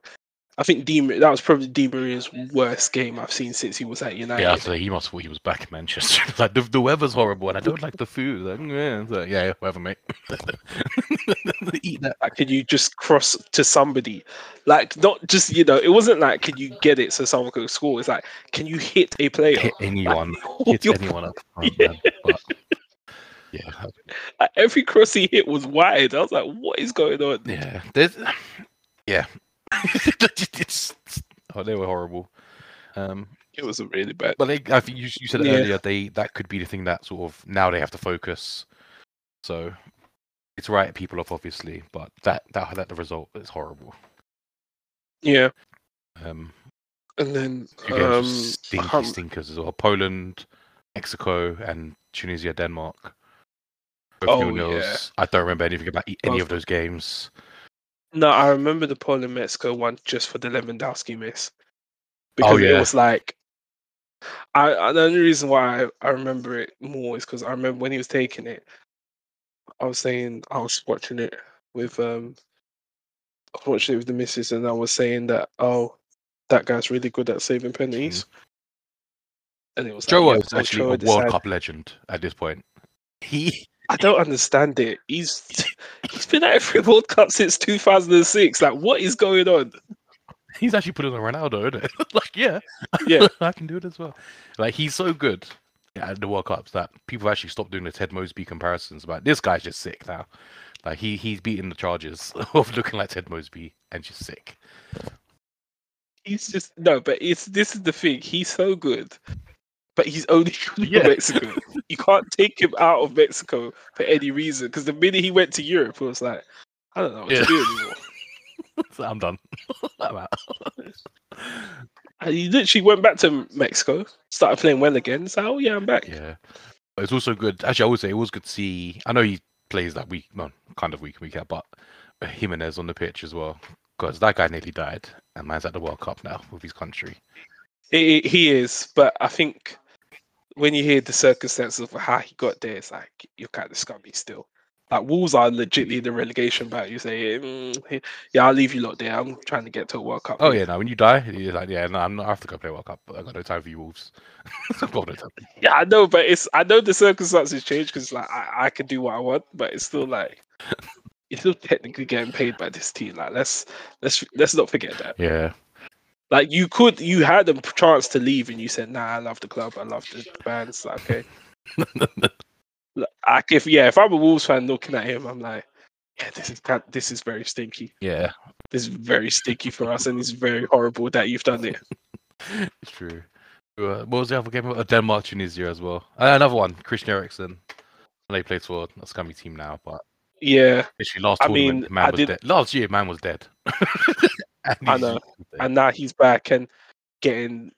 I think Di, Ma- that was probably Di Maria's worst game I've seen since he was at United. yeah. So he must thought he was back in Manchester. [LAUGHS] like the, the weather's horrible, and I don't like the food. Like, yeah, so, yeah, yeah, whatever, mate. [LAUGHS] Eat that. Like, could you just cross to somebody? Like, not just you know, it wasn't like can you get it so someone could score. It's like, can you hit a player? Hit anyone. [LAUGHS] Like, Hit anyone up front, man. But, yeah, like, every cross he hit was wide. I was like, what is going on? Yeah, there's, yeah. It's, [LAUGHS] oh, they were horrible. Um, It was really bad. but they, I think you, you said Yeah. earlier. They that could be the thing that sort of now they have to focus. So it's right people off, obviously, but that that that the result is horrible. Yeah, Um, and then two games um, stinky um, stinkers as well. Poland, Mexico, and Tunisia, Denmark. Both Oh, yeah. I don't remember anything about e- any Both- of those games. No, I remember the Poland Mexico one just for the Lewandowski miss. Oh, Because it was like I, I the only reason why I, I remember it more is because I remember when he was taking it, I was saying I was watching it with um I was watching it with the missus and I was saying that oh that guy's really good at saving penalties. And it was Joe like, is yeah, actually a World decided- Cup legend at this point. He I don't understand it. He's [LAUGHS] he's been at every World Cup since 2006. Like, what is going on? he's actually put it on Ronaldo, isn't it? [LAUGHS] like, yeah, Yeah. [LAUGHS] I can do it as well. Like, he's so good at the World Cups that people actually stopped doing the Ted Mosby comparisons. About this guy's just sick now. Like, he he's beating the charges of looking like Ted Mosby and just sick. He's just no, but it's this is the thing. He's so good, but he's only [LAUGHS] good Yeah. for Mexico. you can't take him out of Mexico for any reason because the minute he went to Europe, it was like, I don't know what Yeah. to do anymore. So [LAUGHS] I'm done. [LAUGHS] I'm out. And he literally went back to Mexico, started playing well again. So, oh yeah, I'm back. Yeah, but it's also good. Actually, I would say it was good to see. I know he plays that week, no, kind of week in week out, but Jimenez on the pitch as well because that guy nearly died, and man's at the World Cup now with his country. He is, but I think when you hear the circumstances of how he got there, it's like you're kind of scummy still. Like Wolves are legitly in the relegation battle. You say, mm, yeah, I'll leave you lot there. I'm trying to get to a World Cup. Oh yeah, no, when you die, you're like, yeah, no, I'm not. I have to go play World Cup. But I got no time for you, Wolves. [LAUGHS] I've got no time. yeah, I know, but it's I know the circumstances change because like I, I can do what I want, but it's still like [LAUGHS] you're still technically getting paid by this team. Like let's let's let's not forget that. Yeah, Like you could, you had a chance to leave, and you said, "Nah, I love the club. I love the bands." Like, okay, [LAUGHS] Like, if yeah, if I'm a Wolves fan looking at him, I'm like, yeah, this is this is very stinky. Yeah, This is very stinky for us, and it's very horrible that you've done it. [LAUGHS] it's true. Uh, what was the other game? Uh, Denmark, Tunisia as well. Uh, another one, Christian Eriksen. They played for a scummy team now, but Yeah, literally last I tournament, mean, man I was did- dead. Last year, man was dead. [LAUGHS] And I know. dead. and now he's back and getting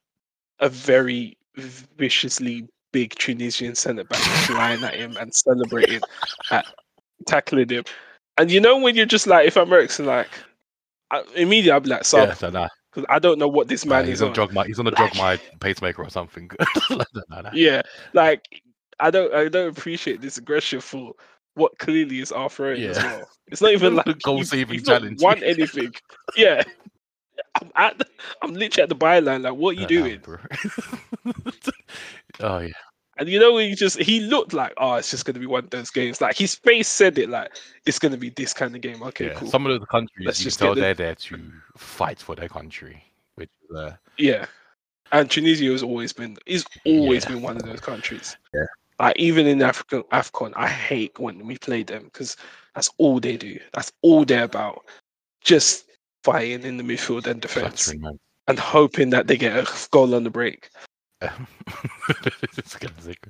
a very viciously big Tunisian centre back flying at him and celebrating [LAUGHS] at tackling him. And you know when you're just like, if I'm Eriksen, like I, immediately I'll be like, yeah, sub, so nah, because I don't know what this nah, man he's is on on. drug my he's on a drug my pacemaker or something. [LAUGHS] Nah, nah. Yeah, like I don't, I don't appreciate this aggression for what clearly is our throwing as Yeah. well. It's not even [LAUGHS] like goal saving challenge. Won anything? [LAUGHS] Yeah. I'm at, the, I'm literally at the byline. Like, what are you nah, doing? [LAUGHS] oh yeah, And you know, he just he looked like, oh, it's just gonna be one of those games. Like his face said it, like it's gonna be this kind of game. Okay, yeah. cool. Some of the countries Let's you just tell they're there to fight for their country, which uh, Yeah. And Tunisia has always been is always Yeah. been one of those countries. Yeah. Like even in African Afcon, I hate when we play them because that's all they do. That's all they're about. Just fighting in the midfield and defense and hoping that they get a goal on the break. [LAUGHS] Sick.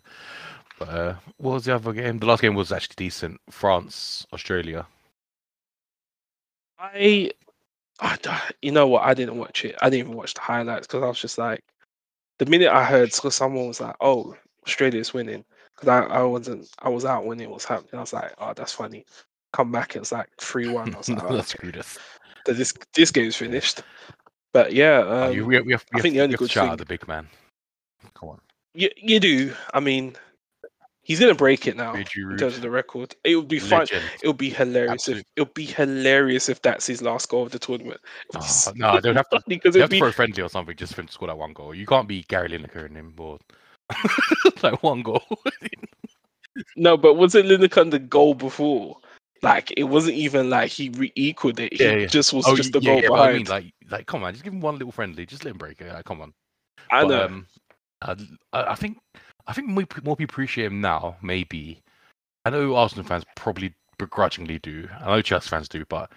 But uh, what was the other game? The last game was actually decent. France, Australia. I, I, you know what? I didn't watch it. I didn't even watch the highlights because I was just like, the minute I heard, so someone was like, "Oh, Australia's winning," because I, I wasn't, I was out when it was happening. I was like, "Oh, that's funny." Come back, it was like three one. I was like, [LAUGHS] oh, That's okay. So this this game's finished. But yeah, Uh, um, you, we, we have, I think the only have to good thing- the big man. Come on. you you do. I mean, he's gonna break it now in terms of the record. It would be fun. It would be hilarious if it would be hilarious if that's his last goal of the tournament. It would be Oh, no, they'd have to, because they have to be throw a friendly or something just for him to score that one goal. You can't be Gary Lineker in him or [LAUGHS] like one goal. [LAUGHS] No, but wasn't Lineker the goal before? Like it wasn't even like he re equaled it. He Yeah, yeah. just was oh, just the yeah, goal yeah, behind. I mean, like, like, come on, just give him one little friendly. Just let him break it. Like, come on. I But, know. um, I, I think I think more, more people appreciate him now. Maybe I know Arsenal fans probably begrudgingly do. I know Chelsea fans do, but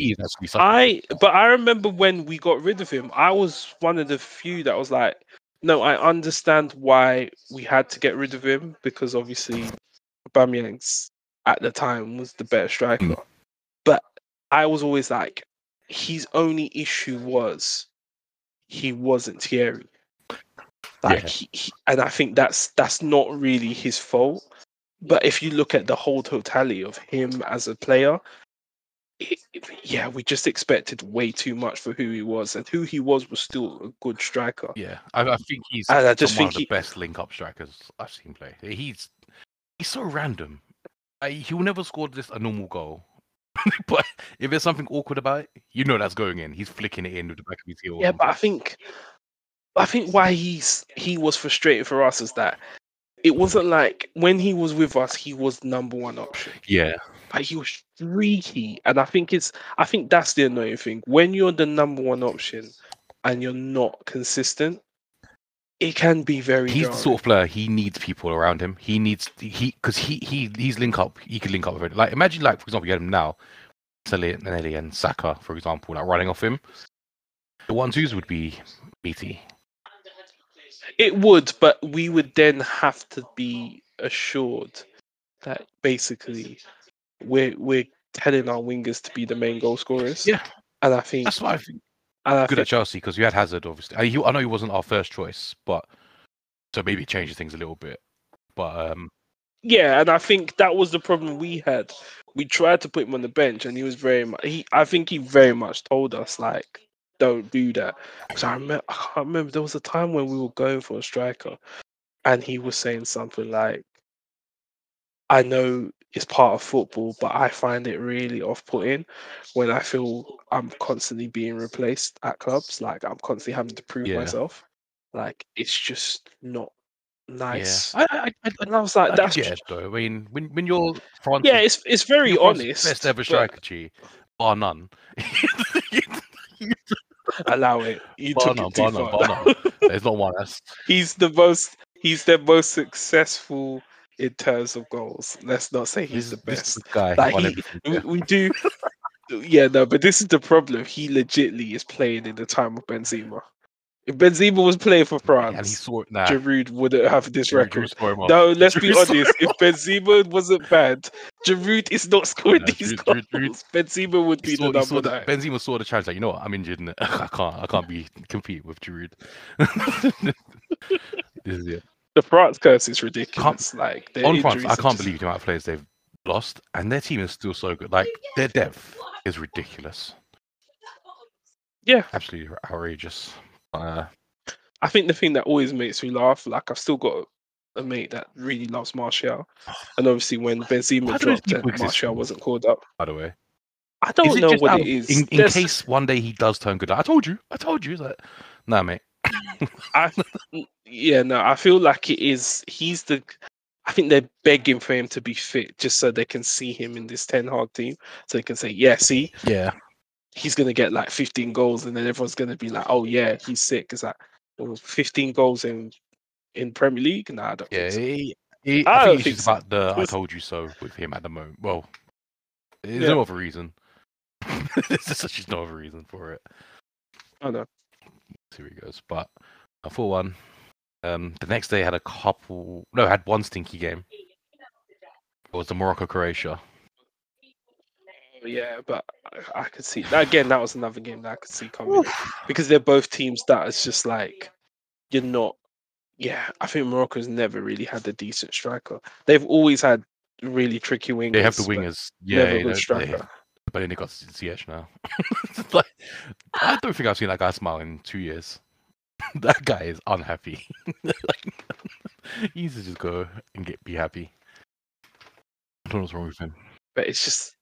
actually such. I but I remember when we got rid of him, I was one of the few that was like, no, I understand why we had to get rid of him because obviously Aubameyang's at the time was the better striker. But I was always like, his only issue was he wasn't Thierry. Like, Yeah. he, he- and I think that's that's not really his fault. But if you look at the whole totality of him as a player, it, it- yeah, we just expected way too much for who he was, and who he was was still a good striker. yeah, I, I think he's And I just one think of the he- best link-up strikers I've seen play. He's he's so random. Like, he'll never score just a normal goal. [LAUGHS] but if there's something awkward about it, you know that's going in. He's flicking it in with the back of his heel. Yeah, but I think I think why he's he was frustrated for us is that it wasn't like when he was with us, he was number one option. yeah, Like he was streaky, and I think it's I think that's the annoying thing when you're the number one option and you're not consistent. It can be very. he's the sort of player he needs people around him. He needs he because he he he's link up. He can link up with it. Like imagine like for example, you had him now, Nelly and Saka, for example, like running off him. The one twos would be BT. It would, but we would then have to be assured that basically we're we're telling our wingers to be the main goal scorers. Yeah. and I think That's why I think and I good think, at Chelsea because you had Hazard obviously. I, he, I know he wasn't our first choice, but so maybe it changes things a little bit. But um, yeah, and I think that was the problem we had. We tried to put him on the bench, and he was very much. He, I think he very much told us like, "Don't do that." Because I remember, I can't remember. There was a time when we were going for a striker, and he was saying something like, "I know it's part of football, but I find it really off-putting when I feel I'm constantly being replaced at clubs. Like I'm constantly having to prove Yeah. myself. Like it's just not nice." yeah, I, I, I, And I was like, I, "That's just though. I mean, when when you're France, yeah, it's it's very honest. best ever but striker, G, bar none. [LAUGHS] Allow it. You bar took none, it too bar none, bar none. There's not one. [LAUGHS] That's he's the most. He's the most successful in terms of goals. Let's not say he's This, the best. guy. Like, he- We, we do, yeah, no, but this is the problem. He legitly is playing in the time of Benzema. If Benzema was playing for France, and he saw it. Nah, Giroud wouldn't have this Giroud- record. No, let's be Giroud [LAUGHS] saw honest. If Benzema wasn't bad, Giroud is not scoring No, these Giroud- goals. Benzema would be saw, the he number the, nine. Benzema saw the challenge. Like, you know what? I'm injured. [LAUGHS] I can't. I can't be compete with Giroud. [LAUGHS] this is it. The France curse is ridiculous. Like On France, I can't just- believe the amount of players they've lost, and their team is still so good. Like their depth is ridiculous. Yeah. absolutely outrageous. Uh, I think the thing that always makes me laugh, like I've still got a mate that really loves Martial, and obviously when Benzema dropped people and? Martial wasn't called up, by the way, I don't know just what out it of- is. In, in case one day he does turn good, I told you. I told you that. Nah, mate. I, [LAUGHS] yeah, no, I feel like it is. He's the. I think they're begging for him to be fit just so they can see him in this Ten Hag team, so they can say, "Yeah, see, Yeah, he's gonna get like 15 goals," and then everyone's gonna be like, "Oh yeah, he's sick." It's like, well, 15 goals in in Premier League? No, I don't. yeah. think so. He, he, I I, don't think it's think so. about the "I told you so" with him at the moment. Well, there's Yeah. no other reason. [LAUGHS] there's just just no other reason for it. I know. See where he goes. But a full one. Um, the next day had a couple. No, had one stinky game. It was the Morocco Croatia. Yeah, but I, I could see again. That was another game that I could see coming because they're both teams that it's just like you're not. Yeah, I think Morocco's never really had a decent striker. They've always had really tricky wingers. They have the wingers. never Yeah, a you good they- striker. but then they got Ziyech now. [LAUGHS] Like, I don't think I've seen that guy smile in two years. [LAUGHS] that guy is unhappy. like, [LAUGHS] he needs to just go and get be happy. I don't know what's wrong with him. But it's just,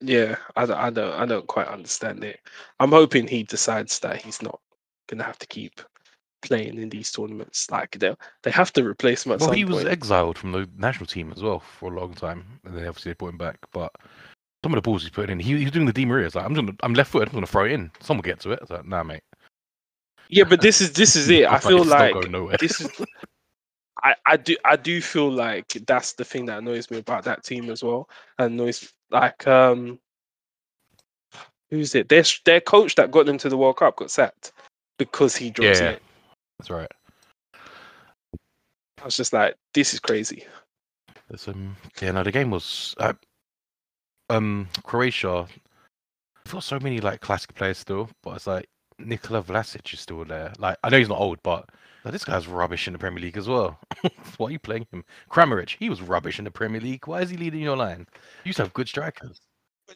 yeah, I don't, I don't, I don't quite understand it. I'm hoping he decides that he's not gonna have to keep playing in these tournaments. Like they they have to replace him Well, he was point. exiled from the national team as well for a long time, and then obviously they brought him back. But some of the balls he's putting in, he, he's doing the Di Maria. It's like I'm gonna, I'm left footed. I'm gonna throw it in. Someone get to it. It's like, nah, mate. Yeah, but this is this is it. I [LAUGHS] feel like this is I, I do I do feel like that's the thing that annoys me about that team as well. And annoys like um who's it? Their their coach that got them to the World Cup got sacked because he drops Yeah. it. That's right. I was just like, this is crazy. There's, um, yeah, no, the game was uh, um Croatia. I've got so many like classic players still, but it's like Nikola Vlasic is still there. Like I know he's not old, but like, this guy's rubbish in the Premier League as well. [LAUGHS] Why are you playing him? Kramaric, he was rubbish in the Premier League. Why is he leading your line? You used to have good strikers.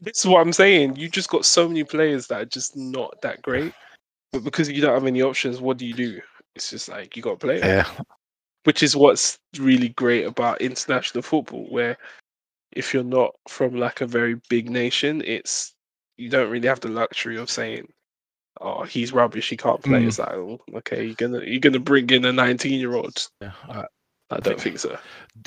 This is what I'm saying. You just got so many players that are just not that great. [SIGHS] But because you don't have any options, what do you do? It's just like you got to play. 'em. Yeah, which is what's really great about international football where if you're not from like a very big nation it's you don't really have the luxury of saying oh he's rubbish he can't play Mm. it's like oh, okay you're gonna you're gonna bring in a 19 year old yeah. I, i don't think so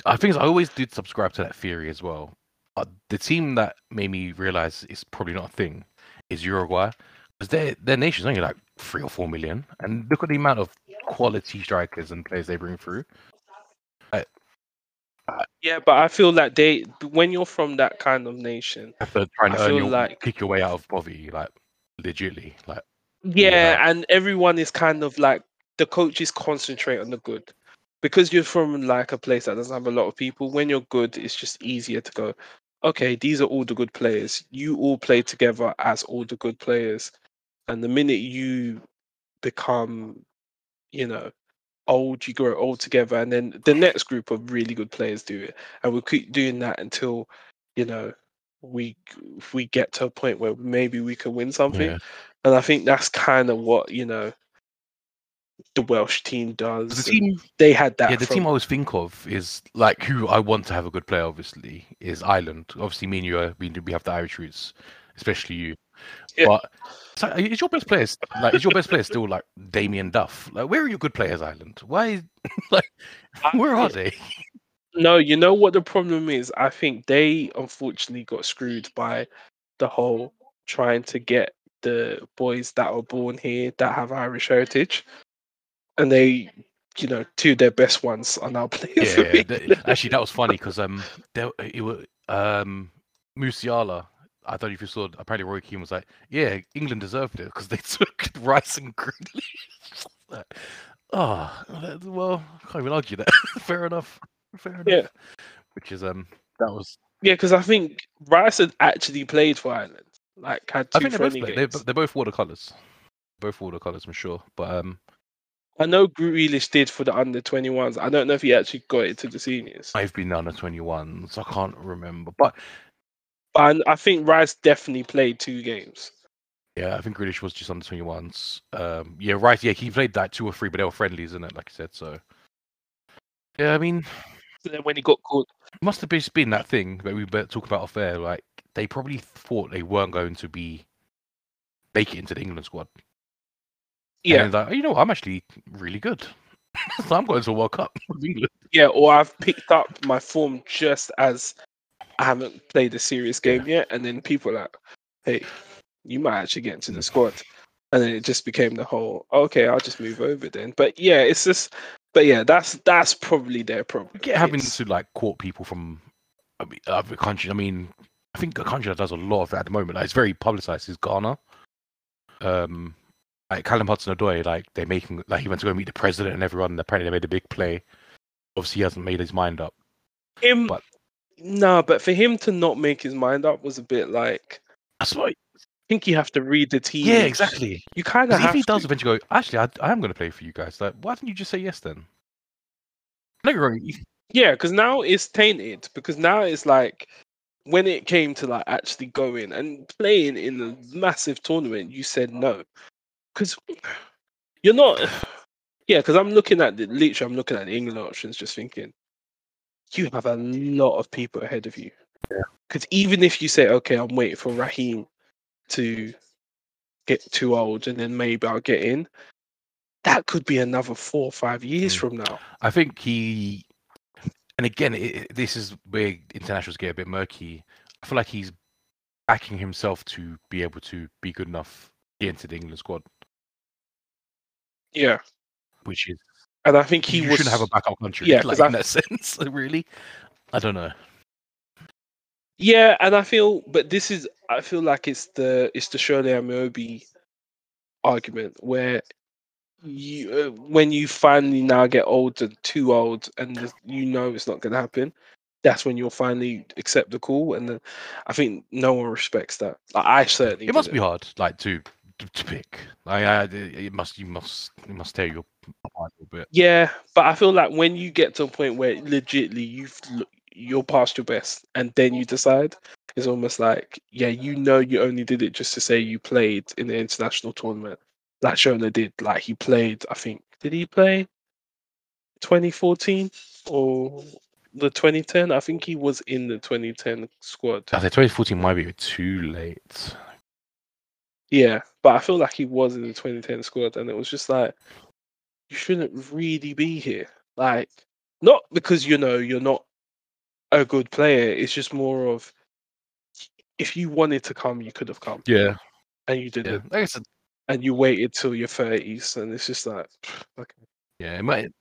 I think I always did subscribe to that theory as well. Uh, the team that made me realize it's probably not a thing is Uruguay, because their their nation's only like three or four million, and look at the amount of quality strikers and players they bring through. yeah but i feel like they when you're from that kind of nation have to earn feel your like- kick your way out of poverty, like legitly, like Yeah, Yeah. and everyone is kind of like the coaches concentrate on the good. Because you're from like a place that doesn't have a lot of people, when you're good, it's just easier to go, okay, these are all the good players. You all play together as all the good players. And the minute you become, you know, old, you grow old together, and then the next group of really good players do it. And we keep doing that until, you know, we we get to a point where maybe we can win something. yeah. And I think that's kind of what, you know, the Welsh team does. The team, they had that. yeah, the from- team I always think of is like who I want to have a good player. Obviously, is Ireland. Obviously, me and you are we, we have the Irish roots, especially you. Yeah. But it's like, uh, is your best player like is your best player still like Damien Duff? Like, where are your good players, Ireland? Why? [LAUGHS] like, [LAUGHS] where are they? No, you know what the problem is? I think they unfortunately got screwed by the whole trying to get the boys that are born here that have Irish heritage. And they you know, two of their best ones are now [LAUGHS] playing for Yeah, me. actually, that was funny because um, there it was um, Musiala. I don't know if you saw. Apparently, Roy Keane was like, "Yeah, England deserved it because they [LAUGHS] took Rice and Grealish." [LAUGHS] Like, oh, that- well, can't even argue that. Fair enough. Fair enough. Yeah. Which is um, that was. Yeah, because I think Rice had actually played for Ireland, like had I two think they both friendly play- they games. they're both watercolors. Both watercolors, I'm sure. But um, I know Grealish did for the under 21s. I don't know if he actually got it to the seniors. I've been under 21s. I can't remember, but But I, I think Rice definitely played two games. Yeah, I think Grealish was just under 21s. Um, yeah, right. Yeah, he played like two or three, but they were friendlies, isn't it? Like I said. So, yeah, I mean, So then when he got it must have just been that thing that we talking about off air. Like, they probably thought they weren't going to be make it into the England squad. Yeah, like, "Oh, you know, what? I'm actually really good. [LAUGHS] so I'm going to World Cup with England. yeah, or I've picked up my form just as I haven't played a serious game yet, and then people are like, "Hey, you might actually get into the Mm. squad," and then it just became the whole, "Okay, I'll just move over then." But yeah, it's just, but yeah, that's that's probably their problem. Get having It's- to like court people from other countries. I mean, I think a country that does a lot of that at the moment, like, it's very publicized, is Ghana. Um, like Callum Hudson-Odoi, like they're making, like he went to go meet the president and everyone. And apparently, they made a big play. Obviously, he hasn't made his mind up. him. but- No, but for him to not make his mind up was a bit like. That's what. I think you have to read the team. Yeah, exactly. You kind of if he to. does eventually go, actually, I, I am going to play for you guys. Like, why didn't you just say yes then? No, you're. Yeah, because now it's tainted. Because now it's like when it came to like actually going and playing in a massive tournament, you said no. Because you're not. [SIGHS] Yeah, because I'm looking at the literally, I'm looking at the England options, just thinking you have a lot of people ahead of you. Yeah. Because even if you say, okay, I'm waiting for Raheem to get too old and then maybe I'll get in, that could be another four or five years Mm. from now. I think he, and again, it, this is where internationals get a bit murky. I feel like he's backing himself to be able to be good enough to get into the England squad, Yeah. which is And I think he was shouldn't have a backup country. Yeah, like, I- in that [LAUGHS] sense, really. I don't know. Yeah, and I feel, but this is, I feel like it's the it's the Shola Ameobi argument where you uh, when you finally now get older, too old, and you know it's not going to happen. That's when you'll finally accept the call, and then I think no one respects that. Like, I certainly. It must be hard, like to to, to pick. Like, I, it must, you must, it must tear your apart a little bit. Yeah, but I feel like when you get to a point where legitly you've you're past your best, and then you decide, it's almost like yeah, you know, you only did it just to say you played in the international tournament, like Shola did. Like he played, I think, did he play 2014 or the 2010? I think he was in the 2010 squad. I think 2014 might be too late. Yeah, but I feel like he was in the 2010 squad, and it was just like you shouldn't really be here. Like, not because you know you're not a good player. It's just more of if you wanted to come, you could have come, Yeah, and you didn't, Like I said, and you waited till your 30s, and it's just like, [SIGHS] okay. yeah. It might,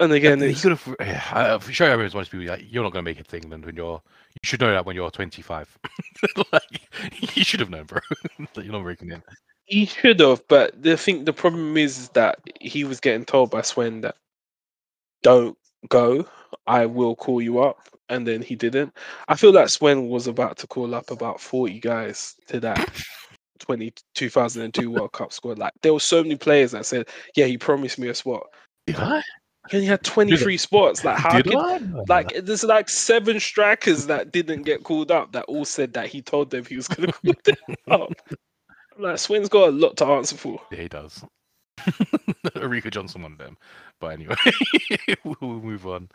And again, he could have. Yeah, for sure, everyone's supposed to be like, you're not going to make it to England when you're. You should know that when you're 25. [LAUGHS] like, you should have known, bro. [LAUGHS] that you're not breaking in. he should have, but the thing, the problem is, that he was getting told by Sven that don't go. I will call you up, and then he didn't. I feel like Sven was about to call up about forty guys to that 20, 2002 World Cup squad. Like there were so many players that said, "Yeah, he promised me a spot." Did I? He had twenty three spots. Like how Did I? like there's like seven strikers that didn't get called up that all said that he told them he was going to call [LAUGHS] them up. Like Sven's got a lot to answer for. Yeah, he does. [LAUGHS] Ulrika Jonsson one of them. But anyway, [LAUGHS] we'll move on.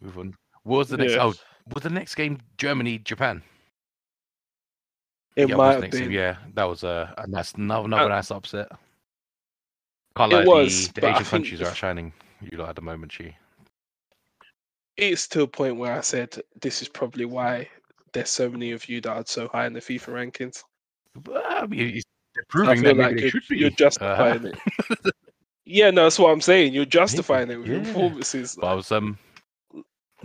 Move on. What was the next? Yeah. Oh, was the next game Germany Japan? It yeah, might have been. Yeah, that was a, a nice, another, another Uh, nice upset. Can't it was, the, the Asian countries are outshining you lot at the moment, She. It's to a point where I said this is probably why there's so many of you that are so high in the FIFA rankings. Well, I mean, they're proving that like you're, you're Uh, justifying it. [LAUGHS] Yeah, no, that's what I'm saying. You're justifying it with your yeah. performances. But I was um,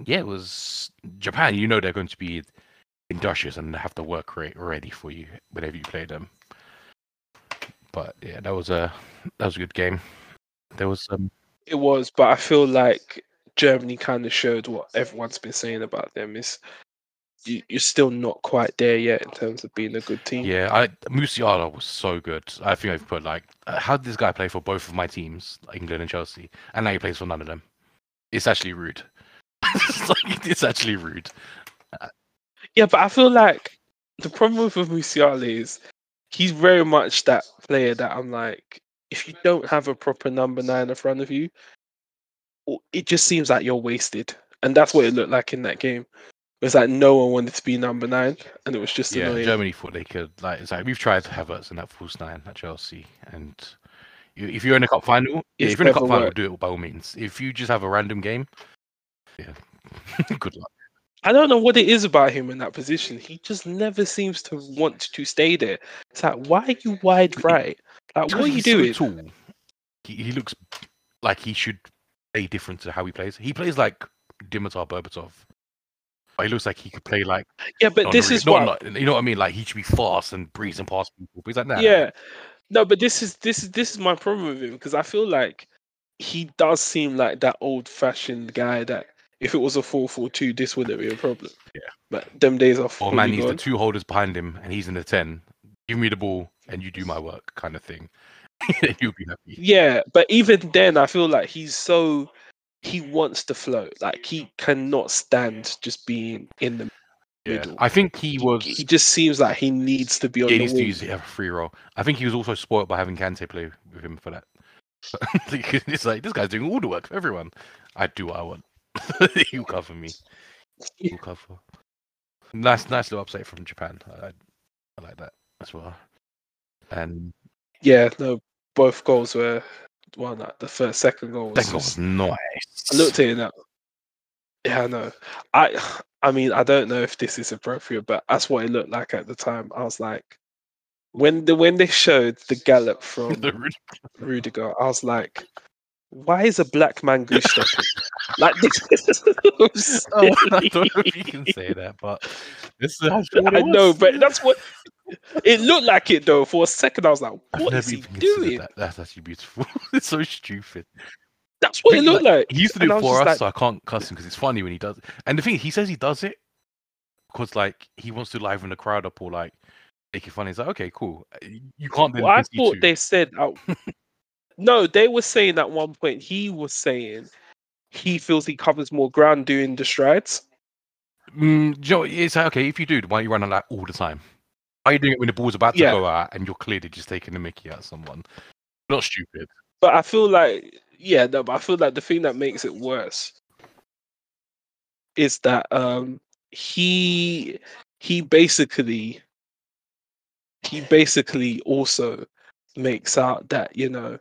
yeah, it was Japan. You know they're going to be industrious and have the work rate ready for you whenever you play them. But yeah, that was a that was a good game. There was um, It was, but I feel like Germany kind of showed what everyone's been saying about them is you, you're still not quite there yet in terms of being a good team. yeah, I Musiala was so good. I think I've put like, uh, how did this guy play for both of my teams, England and Chelsea, and now he plays for none of them? It's actually rude. [LAUGHS] it's, like, it's actually rude. Yeah, but I feel like the problem with Musiala is he's very much that player that I'm like, if you don't have a proper number nine in front of you, it just seems like you're wasted. And that's what it looked like in that game. It was like no one wanted to be number nine, and it was just Yeah, annoying. Germany thought they could like. It's like we've tried to have Havertz in that false nine at Chelsea, and you, if you're in a cup final, yeah, if you're in a cup never final, worked. do it by all means. If you just have a random game, yeah, [LAUGHS] good luck. I don't know what it is about him in that position. He just never seems to want to stay there. It's like, why are you wide right? Like, what are you He's So tall. He, he looks like he should play different to how he plays. He plays like Dimitar Berbatov. He looks like he could play like Yeah, but this is not, what. not- you know what I mean. Like he should be fast and breezing past people. But he's like, that. nah, Yeah, no, but this is this is this is my problem with him because I feel like he does seem like that old-fashioned guy that if it was a four-four-two, this wouldn't be a problem. Yeah. but them days are Or man needs the gone. two holders behind him, and he's in the ten. Give me the ball, and you do my work, kind of thing. [LAUGHS] You'll be happy. Yeah, but even then, I feel like he's so he wants to float. Like he cannot stand just being in the Yeah, middle. I think he was. He just seems like he needs to be on he the needs to use have a free roll. I think he was also spoiled by having Kante play with him for that. [LAUGHS] it's like this guy's doing all the work for everyone. I do what I want. [LAUGHS] you cover me. You cover. Nice, nice little upset from Japan. I, I like that as well. And Yeah, no, both goals were one. Well, the first, second goal was. goal was nice. I looked at it now. Yeah, I know. I, I mean, I don't know if this is appropriate, but that's what it looked like at the time. I was like, when the when they showed the gallop [LAUGHS] from Rudiger, I was like, why is a black man goose [LAUGHS] stepping? like this is so [LAUGHS] Oh, I don't know if you can [LAUGHS] say that, but this is I it know, but that's what it looked like. It though. For a second, I was like, I've "What never is he doing?" That. That's actually beautiful. it's so stupid. That's what it looked like. He used to do I it for us, like- so I can't cuss him because it's funny when he does. And the thing is, he says he does it because like he wants to liven the crowd up or like make it funny. It's like okay, cool. You can't. Then Well, I thought two. they said. Oh, no, they were saying at one point. He was saying he feels he covers more ground doing the strides. Mm, know, it's like, okay if you do. Why are you running that all the time? Why are you doing it when the ball's about to Yeah. go out and you're clearly just taking the Mickey out of someone? Not stupid. But I feel like, yeah, no, but I feel like the thing that makes it worse is that um he he basically he basically also makes out that you know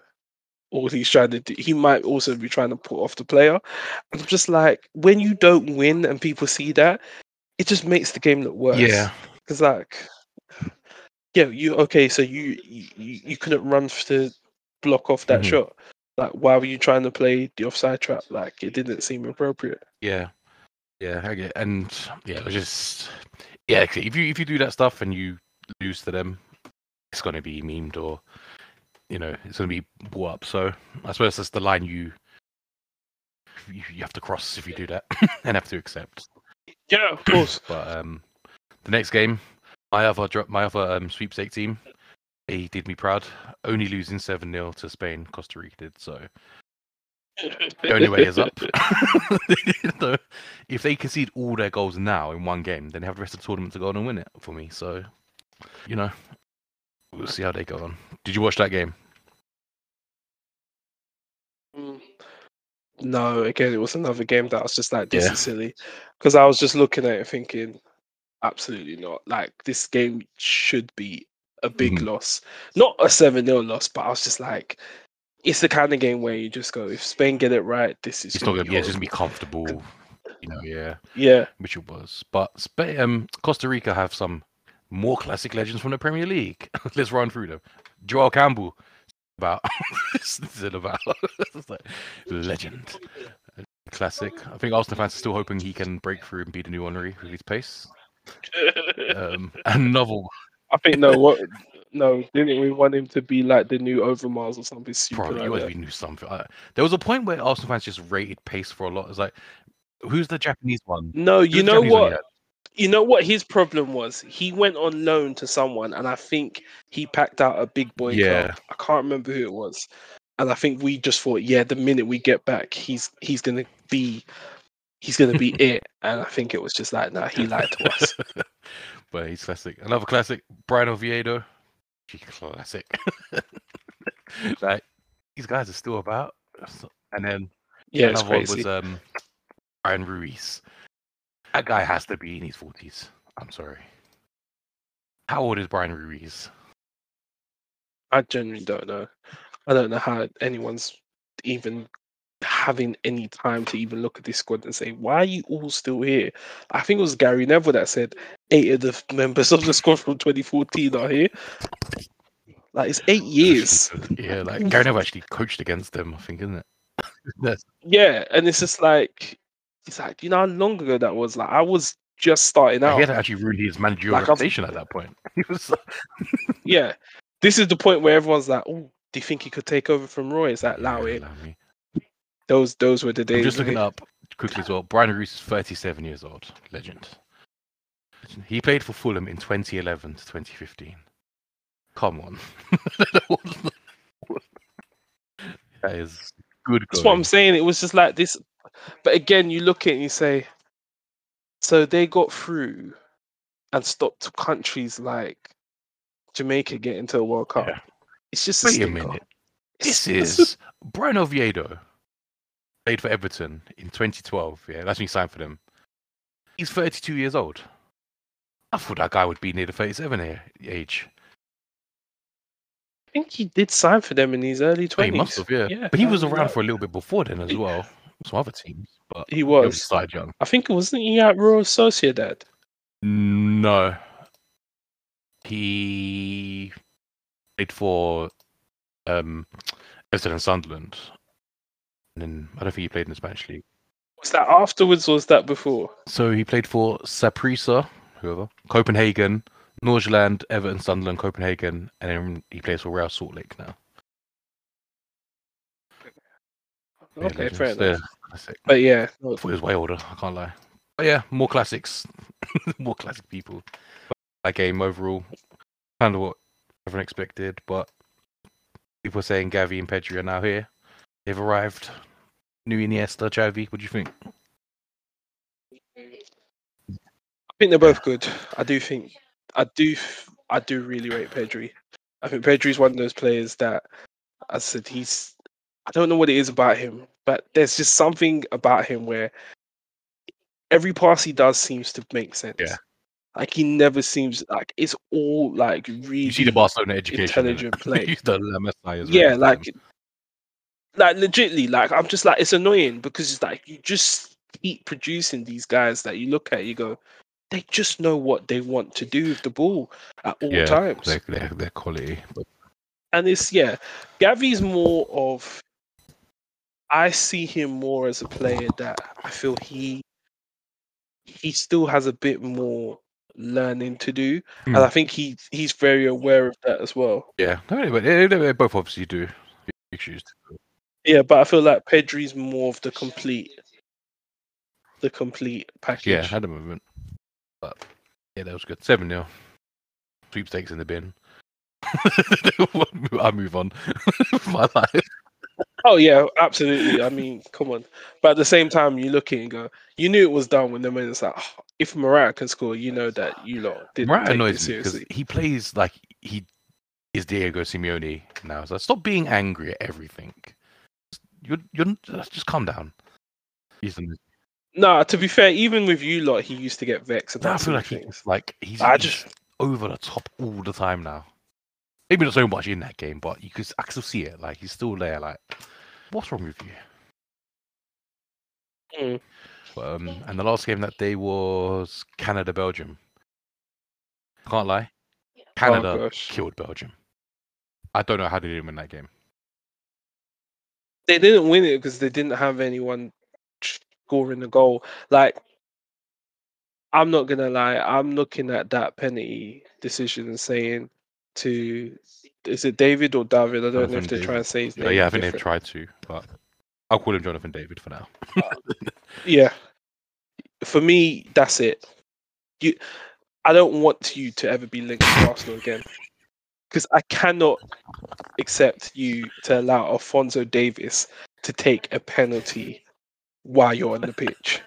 all he's trying to do he might also be trying to put off the player and i'm just like when you don't win and people see that it just makes the game look worse Yeah. because like yeah you okay so you you, you couldn't run to block off that Mhm. shot like why were you trying to play the offside trap like it didn't seem appropriate Yeah, yeah, I get, and yeah, it was just yeah. If you if you do that stuff and you lose to them, it's gonna be memed or you know it's gonna be brought up. So I suppose that's the line you you, you have to cross if you do that [LAUGHS] and have to accept. yeah of course [CLEARS THROAT] But um, the next game, my other my other um, sweepstake team, they did me proud. Only losing seven 0 to Spain, Costa Rica did so. The only way is up. [LAUGHS] So, if they concede all their goals now in one game, then they have the rest of the tournament to go on and win it for me. So, you know, we'll see how they go on. Did you watch that game? Mm. No, again, it was another game that I was just like, this Yeah. is silly. Because I was just looking at it thinking, absolutely not. Like, this game should be a big Mhm. loss. Not a 7 0 loss, but I was just like, it's the kind of game where you just go, if Spain get it right, this is It's not gonna gonna be. Yeah, it's just gonna be comfortable. You know, yeah, Yeah. which it was. But um, Costa Rica have some more classic legends from the Premier League. [LAUGHS] Let's run through them. Joel Campbell, [LAUGHS] about. [LAUGHS] about. like legend, classic. I think Arsenal fans are still hoping he can break through and be the new Henry with his pace. Um, another one. I think no, what no, didn't we want him to be like the new Overmars or something stupid Bro, like you always knew something. I, there was a point where Arsenal fans just rated pace for a lot. It's like, who's the Japanese one? No, Who's you know what? You know what his problem was? He went on loan to someone, and I think he packed out a big boy Yeah. club. I can't remember who it was, and I think we just thought, yeah, the minute we get back, he's he's gonna be he's gonna be [LAUGHS] it. And I think it was just like, nah, he lied to us. [LAUGHS] but he's classic. Another classic, Bryan Oviedo. Classic. [LAUGHS] like these guys are still about. And then Yeah, another one was um Bryan Ruiz. That guy has to be in his forties. I'm sorry. How old is Bryan Ruiz? I genuinely don't know. I don't know how anyone's even having any time to even look at this squad and say, why are you all still here? I think it was Gary Neville that said eight of the members of the squad from 2014 are here. Like it's eight years. yeah, like Gary Neville actually coached against them, I think, isn't it? [LAUGHS] Yeah, and it's just like it's like, you know how long ago that was? Like I was just starting out. he had actually ruined his managerial Like, reputation at that point. [LAUGHS] He was [LAUGHS] Yeah. This is the point where everyone's like, oh, do you think he could take over from Roy? Is that Yeah. Those those were the days. I'm just looking up quickly as well. Bryan Ruiz is 37 years old. Legend. He played for Fulham in 2011 to 2015. Come on. [LAUGHS] that is good. That's what. I'm saying. It was just like this. But again, you look at it and you say, so they got through and stopped countries like Jamaica getting to a World Cup. Yeah. It's just a, Wait a stinker. minute. This is Bryan Oviedo. Played for Everton in 2012. Yeah, that's when he signed for them. He's 32 years old. I thought that guy would be near the 37 a- age. I think he did sign for them in his early Oh, he must have, yeah. Yeah, But he was around for a little bit before then as well. Some other teams, but He he was. was started young. I think it wasn't he at Royal Sociedad. No. He played for um, Everton and Sunderland. And then I don't think he played in the Spanish league. Was that afterwards or was that before? So he played for Saprissa, whoever, Copenhagen, Nordsjælland, Everton, Sunderland, Copenhagen, and then he plays for Real Salt Lake now. Okay, fair enough. classic. But yeah, I thought he was way older. I can't lie. But yeah, more classics, [LAUGHS] more classic people. That game overall, kind of what everyone expected. But people are saying Gavi and Pedri are now here. They've arrived. New Iniesta, Xavi. What do you think? I think they're both good. I do think I do I do really rate Pedri. I think Pedri's one of those players that as I said he's I don't know what it is about him, but there's just something about him where every pass he does seems to make sense. Yeah. Like he never seems like it's all like really You see the Barcelona education. intelligent [LAUGHS] play. He's the Masia as well, yeah, like like legitly, like I'm just like it's annoying because it's like you just keep producing these guys that you look at, you go, they just know what they want to do with the ball at all yeah, times. Their, their, their quality. But And it's yeah, Gavi's more of I see him more as a player that I feel he he still has a bit more learning to do. Hmm. And I think he he's very aware of that as well. yeah, no, but they, both obviously do. Big shoes to fill. Yeah, but I feel like Pedri's more of the complete the complete package. Yeah, had a movement. But yeah, that was good. 7 0. Sweepstakes in the bin. [LAUGHS] I move on [LAUGHS] my life. Oh yeah, absolutely. I mean, come on. But at the same time, you look at it and go, you knew it was done when the man it's like, "Oh, if Mariah can score, you know that you lot didn't Morata take annoys me because he plays like he is Diego Simeone now. So stop being angry at everything. You're, you're uh, just calm down. He's No, to be fair, even with you lot, he used to get vexed I about feel some like things. he's like he's, I he's just over the top all the time now. Maybe not so much in that game, but you could I can still see it. Like he's still there. Like, what's wrong with you? Mm. But, um, and the last game that day was Canada Belgium. Can't lie, Canada oh killed Belgium. I don't know how they didn't win that game. they didn't win it because they didn't have anyone scoring the goal. Like, I'm not gonna lie, I'm looking at that penalty decision and saying to is it David or David? I don't know if Jonathan they try and say his Yeah, name. yeah, I think they've tried to, but I'll call him Jonathan David for now. [LAUGHS] Yeah. For me, that's it. You, I don't want you to ever be linked to Arsenal again, because I cannot accept you to allow Alphonso Davies to take a penalty while you're on the pitch.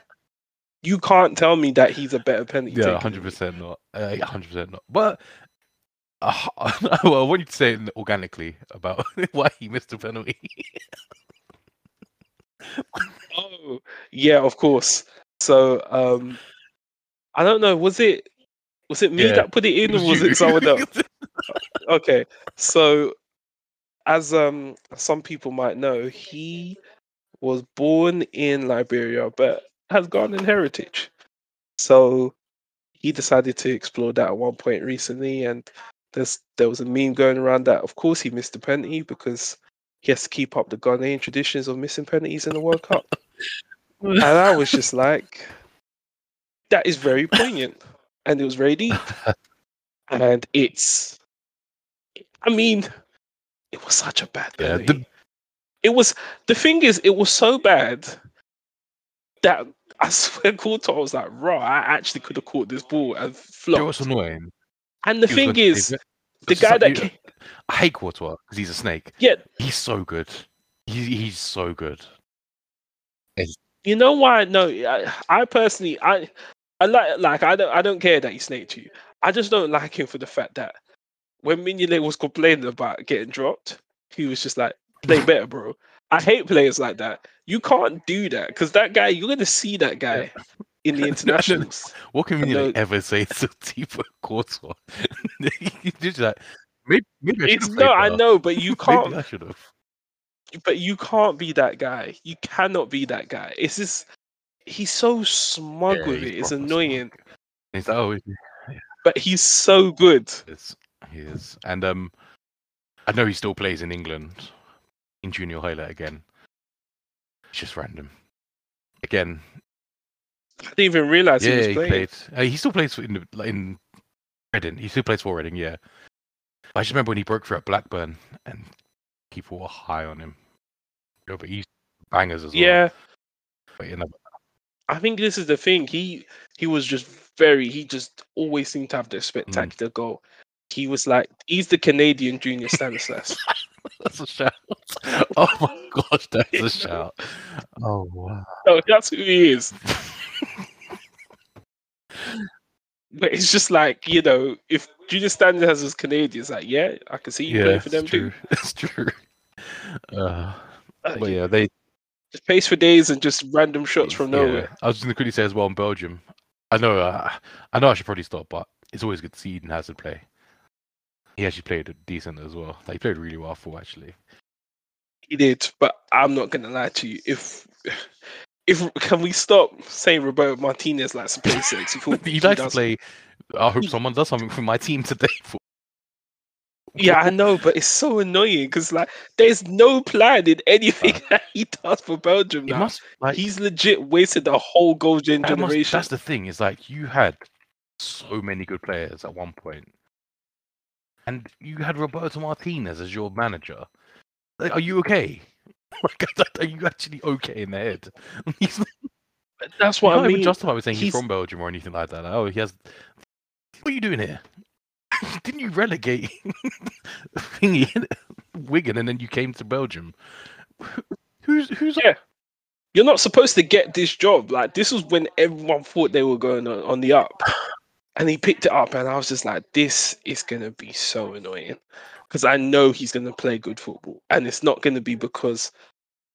You can't tell me that he's a better penalty Yeah, hundred percent not. Uh, hundred percent not. But uh, [LAUGHS] well, I want you to say it organically about [LAUGHS] why he missed the penalty. [LAUGHS] Oh, yeah, of course. So, um, I don't know. Was it was it me Yeah, that put it in, or was you. it someone else? okay so as um some people might know he was born in liberia but has ghanaian heritage so he decided to explore that at one point recently and there's there was a meme going around that of course he missed the penalty because he has to keep up the ghanaian traditions of missing penalties in the world cup [LAUGHS] and i was just like that is very poignant and it was very deep [LAUGHS] and it's i mean it was such a bad Yeah, the- it was the thing is it was so bad that i [LAUGHS] swear Courtois was like raw i actually could have caught this ball and flopped. flopped what's annoying? And the thing is the guy just that like you- came, I hate Courtois because he's a snake. yeah. He's so good. He, he's so good. you know why? No I, I personally i i like like i don't i don't care that he snaked you. I just don't like him for the fact that when Mignolet was complaining about getting dropped he was just like play better bro. I hate players like that. You can't do that because that guy you're gonna see that guy in the [LAUGHS] internationals What can you ever say to Thibaut Courtois? He's just like maybe, maybe I it's no i know but you [LAUGHS] can't I should have. but you can't be that guy you cannot be that guy it's just he's so smug with it it's annoying He's oh, but he's so good is. He is. And um, I know he still plays in England in Junior Hoilett again. It's just random. Again, i didn't even realize yeah, he was he playing played. Uh, he still plays in in Reading. He still plays for Reading. Yeah. I just remember when he broke through at Blackburn and people were high on him. Yeah, but he's bangers as well. yeah But, you know, I think this is the thing. He he was just very. He just always seemed to have Mm. the spectacular goal. He was like he's the Canadian Junior Stanislas. [LAUGHS] [LAUGHS] That's a shout. [LAUGHS] Oh my gosh, that's a shout. Oh wow. no, that's who he is. [LAUGHS] But it's just like you know, if Junior Stanislas was Canadian, it's like yeah, I can see you Yeah, playing for them it's too. true. It's true. Uh, Uh, but yeah, they just pace for days and just random shots from yeah. nowhere. I was just gonna quickly say as well in Belgium. I know, uh, I know, I should probably stop, but it's always good to see Eden Hazard play. He actually played decent as well. Like, he played really well for actually. He did, but I'm not gonna lie to you. If if can we stop saying Roberto Martinez likes to play sexy [LAUGHS] football? he likes to play. I hope someone does something for my team today. [LAUGHS] For, Yeah, I know, but it's so annoying because like there's no plan in anything that he does for Belgium now. must like He's legit wasted the whole goal gen that must- generation. that's the thing. Is like you had so many good players at one point, and you had Roberto Martinez as your manager. Like, are you okay? [LAUGHS] Like, are you actually okay in the head? [LAUGHS] That's you what can't I mean. justify with saying he's, he's- from Belgium or anything like that. Like, oh, he has. What are you doing here? [LAUGHS] Didn't you relegate thingy Wigan and then you came to Belgium? Who's who's Yeah. You're not supposed to get this job. Like this was when everyone thought they were going on, on the up, and he picked it up, and I was just like, "This is gonna be so annoying," because I know he's gonna play good football, and it's not gonna be because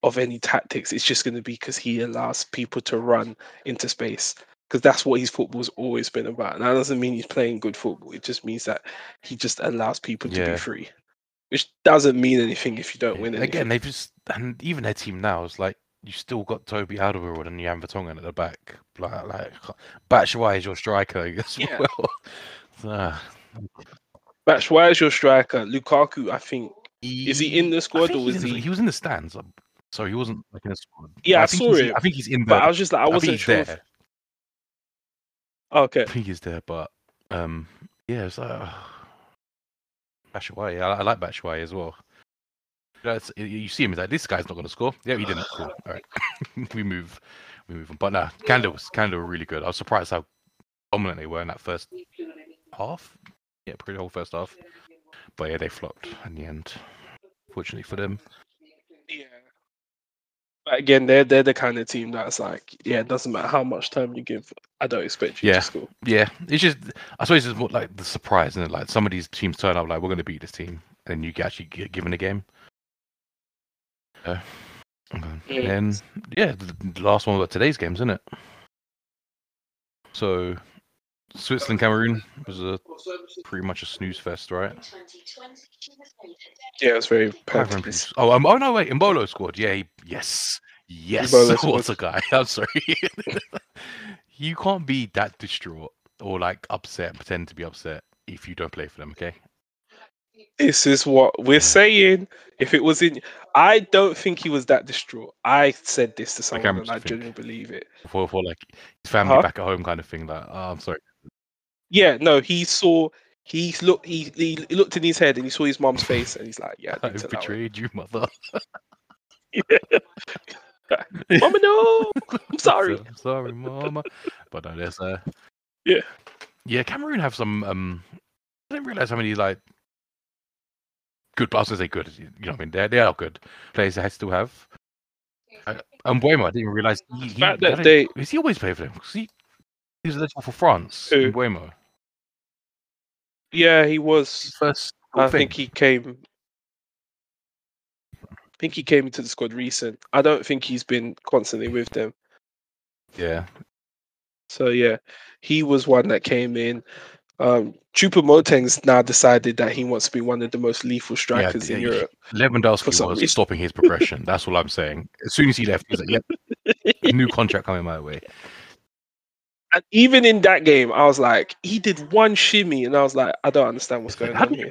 of any tactics. It's just gonna be because he allows people to run into space. Because that's what his football's always been about. And that doesn't mean he's playing good football. It just means that he just allows people to Yeah. be free, which doesn't mean anything if you don't win anything. Again, they've just and even their team now is like you still got Toby Alderweireld and Jan Vertonghen at the back. Like, like Batshuayi is your striker as Yeah. well. [LAUGHS] So, Match, is your striker Lukaku? I think is he in the squad or was in the- he? He was in the stands. So he wasn't like in a squad. Yeah, I think saw it, I think he's in the. But I was just like, I I wasn't he's sure. there. If... Okay. I think he's there, but um, yeah, it's like uh, Batshuayi. I, I like Batshuayi as well. You, you- see him, he's like, this guy's not going to score. Yeah, he didn't. Cool. All right, [LAUGHS] we move, we move on. But nah, Canada was Canada were really good. I was surprised how dominant they were in that first half. Yeah, pretty whole first half. But yeah, they flopped in the end. Fortunately for them. Yeah. But again, they're they're the kind of team that's like, yeah, it doesn't matter how much time you give. I don't expect you Yeah. to score. Yeah, it's just I suppose it's more like the surprise, and like some of these teams turn up like we're going to beat this team, and you actually get given a game. Uh, okay. And yeah, the, the last one about today's games, isn't it? So Switzerland Cameroon was a pretty much a snooze fest, right? Yeah, it's very Five packed. run Oh, um, oh no, wait, Embolo scored. Yeah, he, yes, yes. Embolo [LAUGHS] what a guy! [LAUGHS] I'm sorry. [LAUGHS] you can't be that distraught or like upset, and pretend to be upset if you don't play for them. Okay. This is what we're saying. If it was in, I don't think he was that distraught. I said this to someone, Cameron's and I genuinely believe it. For for like his family Huh? back at home kind of thing. Like, oh, I'm sorry. Yeah, no, he saw. He looked. He, he looked in his head and he saw his mom's face, and he's like, "Yeah, I [LAUGHS] I did tell that one." betrayed you, mother. yeah. [LAUGHS] [LAUGHS] Mama, no, I'm sorry. I'm sorry, mama. But no, there's uh Yeah. yeah. Cameroon have some. um I didn't realize how many like good. I was gonna say good. You know, what I mean, they they are good players. They still have. Uh, and Mbeumo, I didn't even realize he, he, fact I that they- is he always play for them? 'Cause he he was eligible for France. Who? Mbeumo. Yeah, he was. First, I thing. think he came. I think he came into the squad recent. I don't think he's been constantly with them. yeah. So yeah, he was one that came in. Um, Choupo-Moting's now decided that he wants to be one of the most lethal strikers yeah, in yeah. Europe. Lewandowski was reason. stopping his progression. That's all I'm saying. As soon as he left, he was like, "Yep, new contract coming my way." [LAUGHS] And even in that game, I was like, he did one shimmy, and I was like, I don't understand what's going How on here.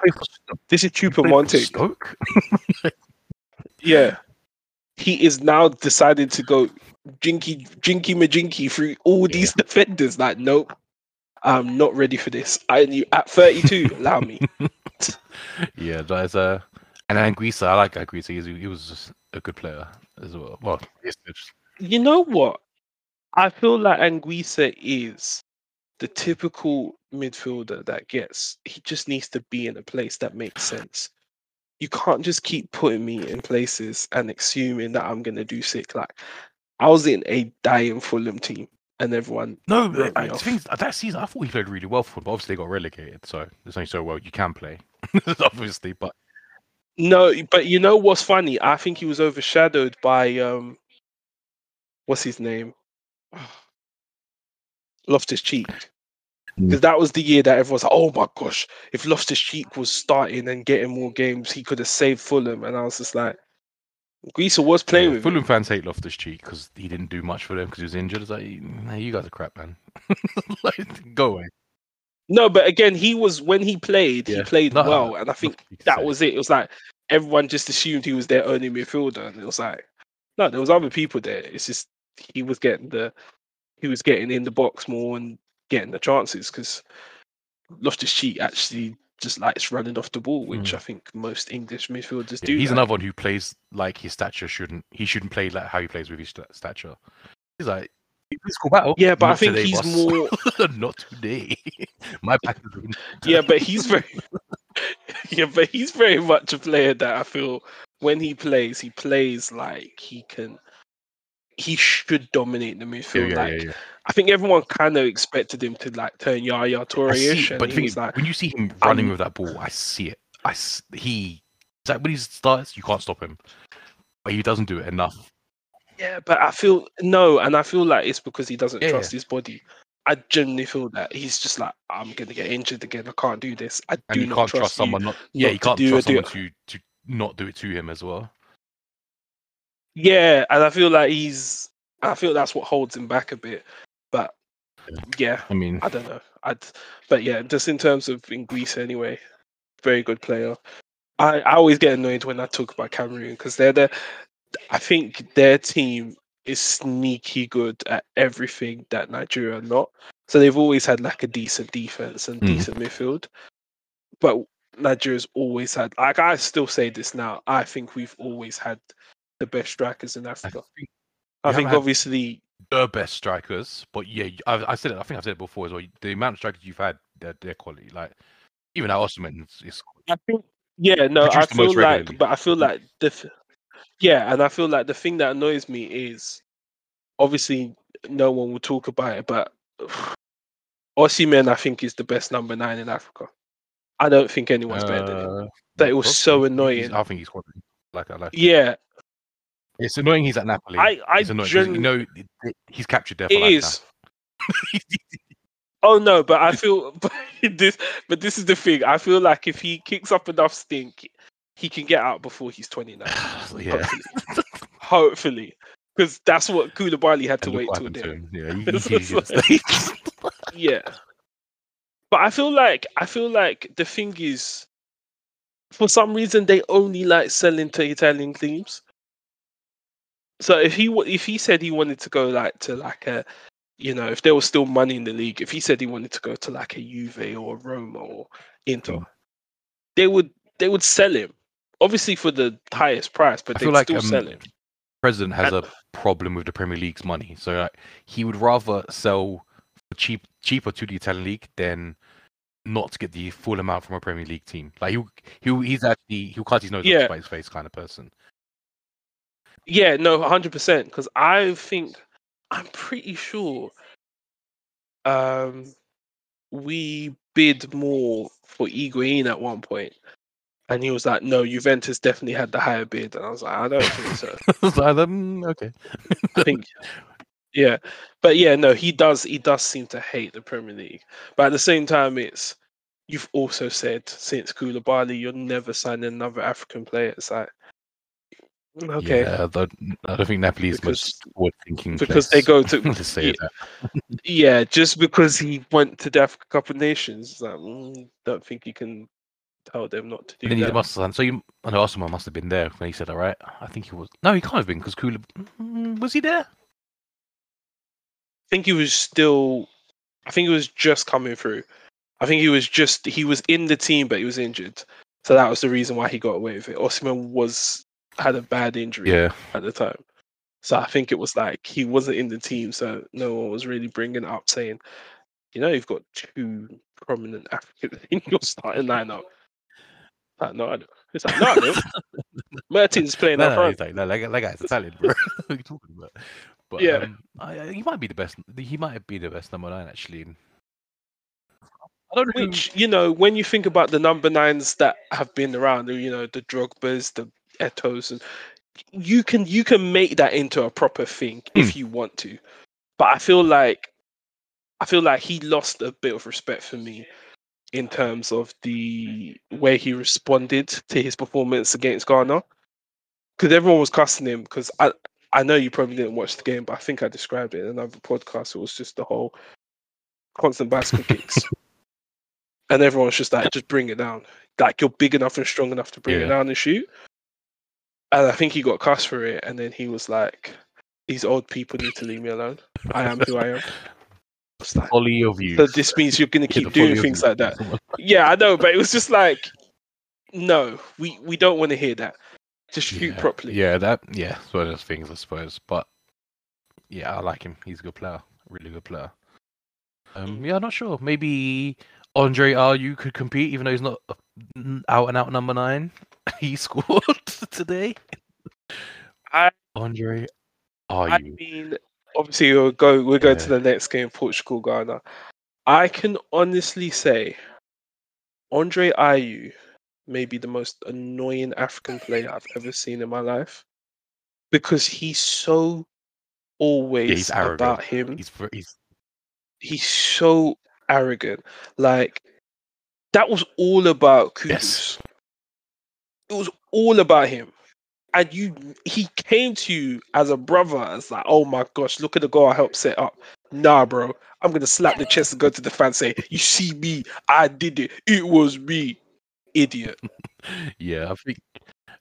This is Choupo played for Moting. Stoke? [LAUGHS] Yeah. He is now decided to go jinky jinky majinky through all Yeah. these [LAUGHS] defenders. Like, nope. I'm not ready for this. I you at 32, [LAUGHS] allow me. yeah, there's a and Anguissa. I like Anguissa. He's, he was just a good player as well. Well, You know what? I feel like Anguissa is the typical midfielder that gets he just needs to be in a place that makes sense. You can't just keep putting me in places and assuming that I'm gonna do sick. Like I was in a dying Fulham team and everyone no. wrote I, think the off. that season, I thought he played really well for, them, but obviously they got relegated. So there's only so well you can play, [LAUGHS] obviously. But No, but you know what's funny? I think he was overshadowed by um what's his name? [SIGHS] Loftus Cheek. Mm. Because that was the year that everyone's like, oh my gosh, if Loftus Cheek was starting and getting more games, he could have saved Fulham. And I was just like, Greaser was playing yeah, with Fulham him. fans hate Loftus Cheek because he didn't do much for them because he was injured. It's like, nah, you guys are crap, man. [LAUGHS] like, go away. No, but again, he was when he played, he played no, well. And I think that say. was it. It was like everyone just assumed he was their only midfielder. And it was like, no, there was other people there. It's just he was getting the he was getting in the box more and getting the chances because Loftus Cheek actually just likes running off the ball, which Mm. I think most English midfielders Yeah, do. he's like. another one who plays like his stature shouldn't. He shouldn't play like how he plays with his stature. He's like physical battle. Yeah, but I think today, he's boss. more [LAUGHS] not today. [LAUGHS] My back is [LAUGHS] yeah, but he's very yeah, but he's very much a player that I feel when he plays, he plays like he can. He should dominate the Yeah, midfield. yeah, like yeah, yeah. I think everyone kind of expected him to like turn Yaya Toure-ish, but thing like, when you see him running I'm- with that ball, I see it. I he like when he starts, you can't stop him, but he doesn't do it enough. yeah, but I feel no, and I feel like it's because he doesn't Yeah, trust his body. I genuinely feel that he's just like, I'm gonna get injured again. I can't do this. I And do you not can't trust, trust someone not. Yeah, you can't do trust someone to to not do it to him as well. Yeah, and I feel like he's. I feel that's what holds him back a bit. But yeah, I mean, I don't know. I'd, but yeah, just in terms of in Greece anyway, very good player. I, I always get annoyed when I talk about Cameroon because they're the I think their team is sneaky good at everything that Nigeria are not. So they've always had like a decent defense and Mm. decent midfield. But Nigeria's always had like I still say this now. I think we've always had the best strikers in I Africa. think I think obviously the best strikers, but yeah, I've, I said it. I think I've said it before as well. The amount of strikers you've had, their, their quality, like even at Osman, is, I think yeah, no, I Produce the most feel like but I feel like the yeah, and I feel like the thing that annoys me is obviously no one will talk about it, but [SIGHS] Osimhen I think is the best number nine in Africa. I don't think anyone's better than him. uh, That it was so annoying. I think he's quality. Like I like. Yeah, It's annoying. He's at Napoli. I I it's annoying. 'cause You know, he's captured there for it is. [LAUGHS] Oh no, but I feel [LAUGHS] but this but this is the thing. I feel like if he kicks up enough stink, he can get out before he's 29. [SIGHS] yeah. Hopefully. Because that's what Koulibaly had to And look wait till to then. Yeah, [LAUGHS] he, he, he Yeah. But I feel like I feel like the thing is for some reason they only like selling to Italian teams. So if he if he said he wanted to go like to like a you know, if there was still money in the league, if he said he wanted to go to like a Juve or Roma or Inter, Mm. they would they would sell him. Obviously for the highest price, but they'd like still um, sell him. president has And- a problem with the Premier League's money, so like, he would rather sell cheap cheaper to the Italian league than not get the full amount from a Premier League team. Like he he he's actually he'll cut his nose Yeah. off by his face kind of person. Yeah, no, hundred percent. Because I think I'm pretty sure um we bid more for Higuain at one point, and he was like, "No, Juventus definitely had the higher bid," and I was like, "I don't think so. [LAUGHS] I um, okay. I think." Yeah, but yeah, no, he does. He does seem to hate the Premier League, but at the same time, it's you've also said since Koulibaly, you're never signing another African player. It's like, okay, Yeah, I don't, I don't think Napoli is Because- much forward thinking because they go to [LAUGHS] Let's say yeah, yeah, just because he went to the Africa Cup of Nations, it's like, mm, don't think you can tell them not to do And then he that. must have. So you, I know Osimhen must have been there when he said, "All right." I think he was. No, he can't have been because Kula mm, was he there? I think he was still. I think he was just coming through. I think he was just he was in the team, but he was injured, so that was the reason why he got away with it. Osimhen was had a bad injury Yeah, at the time, so I think it was like he wasn't in the team, so no one was really bringing it up, saying, you know, you've got two prominent [LAUGHS] Africans in your starting lineup. Like, no, I don't. It's like, no, I don't. [LAUGHS] Mertens playing no, up no, front. he's like, no, that, guy- that guy's Italian, bro. [LAUGHS] what are you talking about? But Yeah. um, I, I- he might be the best. He might be the best number nine actually. I don't know. Which you know, when you think about the number nines that have been around, you know, the Drogbas, the Etos, and you can you can make that into a proper thing Hmm. if you want to. But I feel like I feel like he lost a bit of respect for me in terms of the way he responded to his performance against Ghana. Because everyone was cussing him. Because I I know you probably didn't watch the game, but I think I described it in another podcast. It was just the whole constant bicycle kicks. [LAUGHS] And everyone's just like, just bring it down. Like you're big enough and strong enough to bring it down and shoot. And I think he got cussed for it. And then he was like, these old people need to leave me alone. I am who I am. Like, Folly of you. so this means you're going to keep doing things like that. Yeah, I know, but it was just like, no, we, we don't want to hear that. Just shoot yeah. properly. Yeah, that yeah, it's one of those things, I suppose. But yeah, I like him. He's a good player, really good player. Um, yeah, I'm not sure. Maybe Andre Ayew could compete, even though he's not out and out number nine. [LAUGHS] he scored [LAUGHS] today. I- Andre I Ayew. mean, obviously we'll go we'll go to the next game, Portugal Ghana. I can honestly say Andre Ayew may be the most annoying African player I've ever seen in my life. Because he's so always arrogant. about him. He's he's he's so arrogant. Like that was all about Kudus. Yes. It was all about him. And you he came to you as a brother. It's like, oh my gosh, look at the goal I helped set up. Nah, bro. I'm gonna slap the chest and go to the fans say, You see me, I did it. It was me. Idiot. [LAUGHS] yeah. I think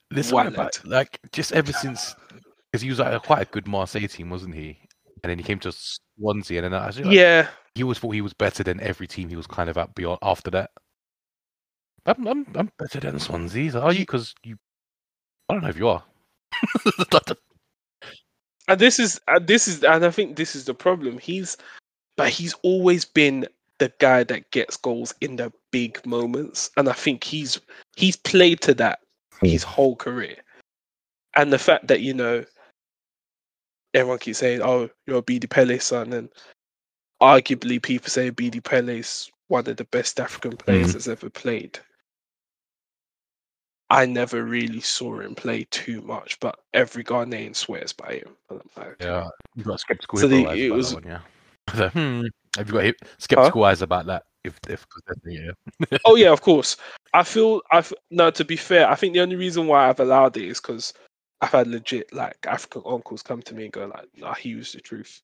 this one about like just ever since because he was like a, quite a good Marseille team, wasn't he? And then he came to Swansea, and then I like, Yeah, he always thought he was better than every team he was kind of at beyond after that. I'm I'm, I'm better than Swansea. Are you? Because you, I don't know if you are. [LAUGHS] and this is and this is and I think this is the problem. He's but he's always been the guy that gets goals in the big moments, and I think he's he's played to that his mm. whole career. And the fact that you know everyone keeps saying, "Oh, you're Abedi Pele son," and arguably people say Abedi Pele is one of the best African players mm. that's ever played. I never really saw him play too much, but every Ghanaian swears by him. Like, yeah, you got skeptical So the- eyes it about was- that one, yeah. So, [LAUGHS] hmm, have you got skeptical eyes about that? If if yeah, [LAUGHS] oh yeah, of course. I feel I no. To be fair, I think the only reason why I've allowed it is because I've had legit like African uncles come to me and go like, "Nah, he was the truth."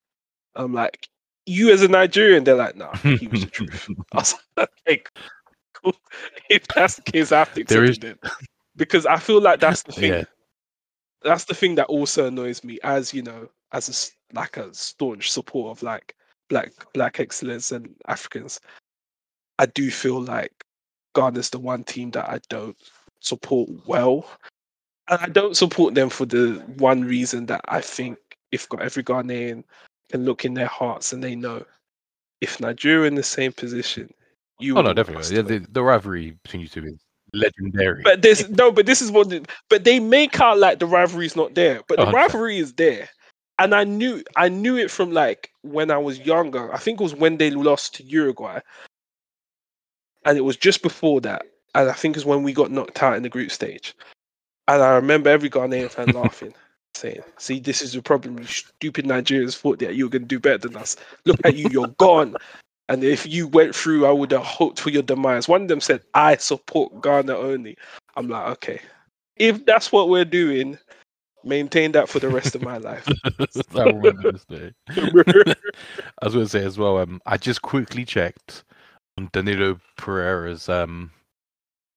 I'm like, "You as a Nigerian?" They're like, "Nah, he was the truth." [LAUGHS] I was like, "Okay, cool. If that's the case, I have to There accept it then." Because I feel like that's the [LAUGHS] thing. Yeah. That's the thing that also annoys me, as you know, as a like a staunch supporter of like black black excellence and Africans. I do feel like Ghana's the one team that I don't support well, and I don't support them for the one reason that I think if got every Ghanaian can look in their hearts and they know if Nigeria in the same position, you Oh no, definitely. Yeah, the, the rivalry between you two is legendary. But this no, but this is what. the- But they make out like the rivalry's not there, but the 100%. rivalry is there, and I knew, I knew it from like when I was younger. I think it was when they lost to Uruguay, and it was just before that, and I think it's when we got knocked out in the group stage, and I remember every Ghanaian fan [LAUGHS] laughing, saying, "See, this is the problem. You stupid Nigerians thought that you were gonna do better than us. Look at you, you're gone." And if you went through, I would have hoped for your demise. One of them said, I support Ghana only. I'm like, okay. If that's what we're doing, maintain that for the rest of my life. [LAUGHS] Remember day. [LAUGHS] I was going to say as well. Um, I just quickly checked on Danilo Pereira's um,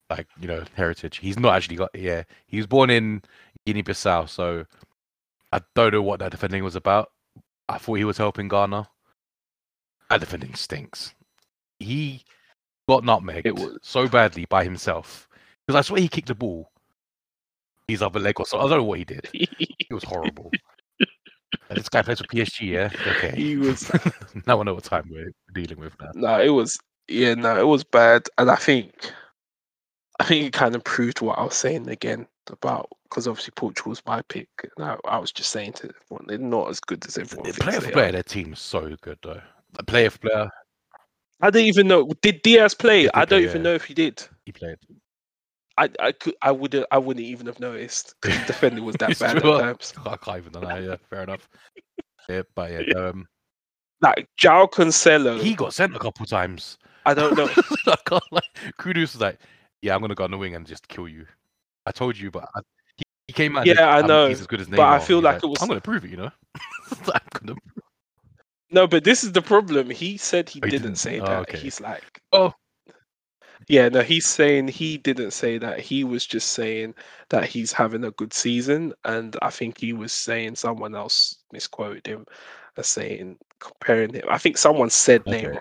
like you know heritage. He's not actually got. Yeah, he was born in Guinea-Bissau, so I don't know what that defending was about. I thought he was helping Ghana. Defending stinks. He got nutmegged It was- so badly by himself because I swear he kicked the ball. His other leg or so. I don't know what he did. [LAUGHS] It was horrible. And this guy plays for PSG, yeah. Okay. he was [LAUGHS] now I know what time we're dealing with now. no, it was yeah, no, it was bad. And I think I think it kind of proved what I was saying again about because obviously Portugal's my pick. And I, I was just saying to everyone, they're not as good as everyone. The thinks player for their team's so good though. The player for player, I don't even know. Did Dias play? Did I don't play, even yeah. know if he did. he played. I I could I would I wouldn't even have noticed [LAUGHS] because the defending was that bad at times. [LAUGHS] I can't even deny. Yeah, fair enough. Yeah, but yeah, um, Like João Cancelo, he got sent a couple times. I don't know. [LAUGHS] I can't like. Kudus was like, "Yeah, I'm gonna go on the wing and just kill you." I told you, but I, he, he came out. Yeah, I "I'm- know, He's as good as Neymar. but I feel He's like it was- I'm gonna prove it. You know. I'm gonna No, but this is the problem. He said he Oh, he didn't, didn't? say Oh, that. okay. He's like, Oh. yeah, no, he's saying he didn't say that. He was just saying that he's having a good season, and I think he was saying someone else misquoted him as saying comparing him. I think someone said Okay. Neymar,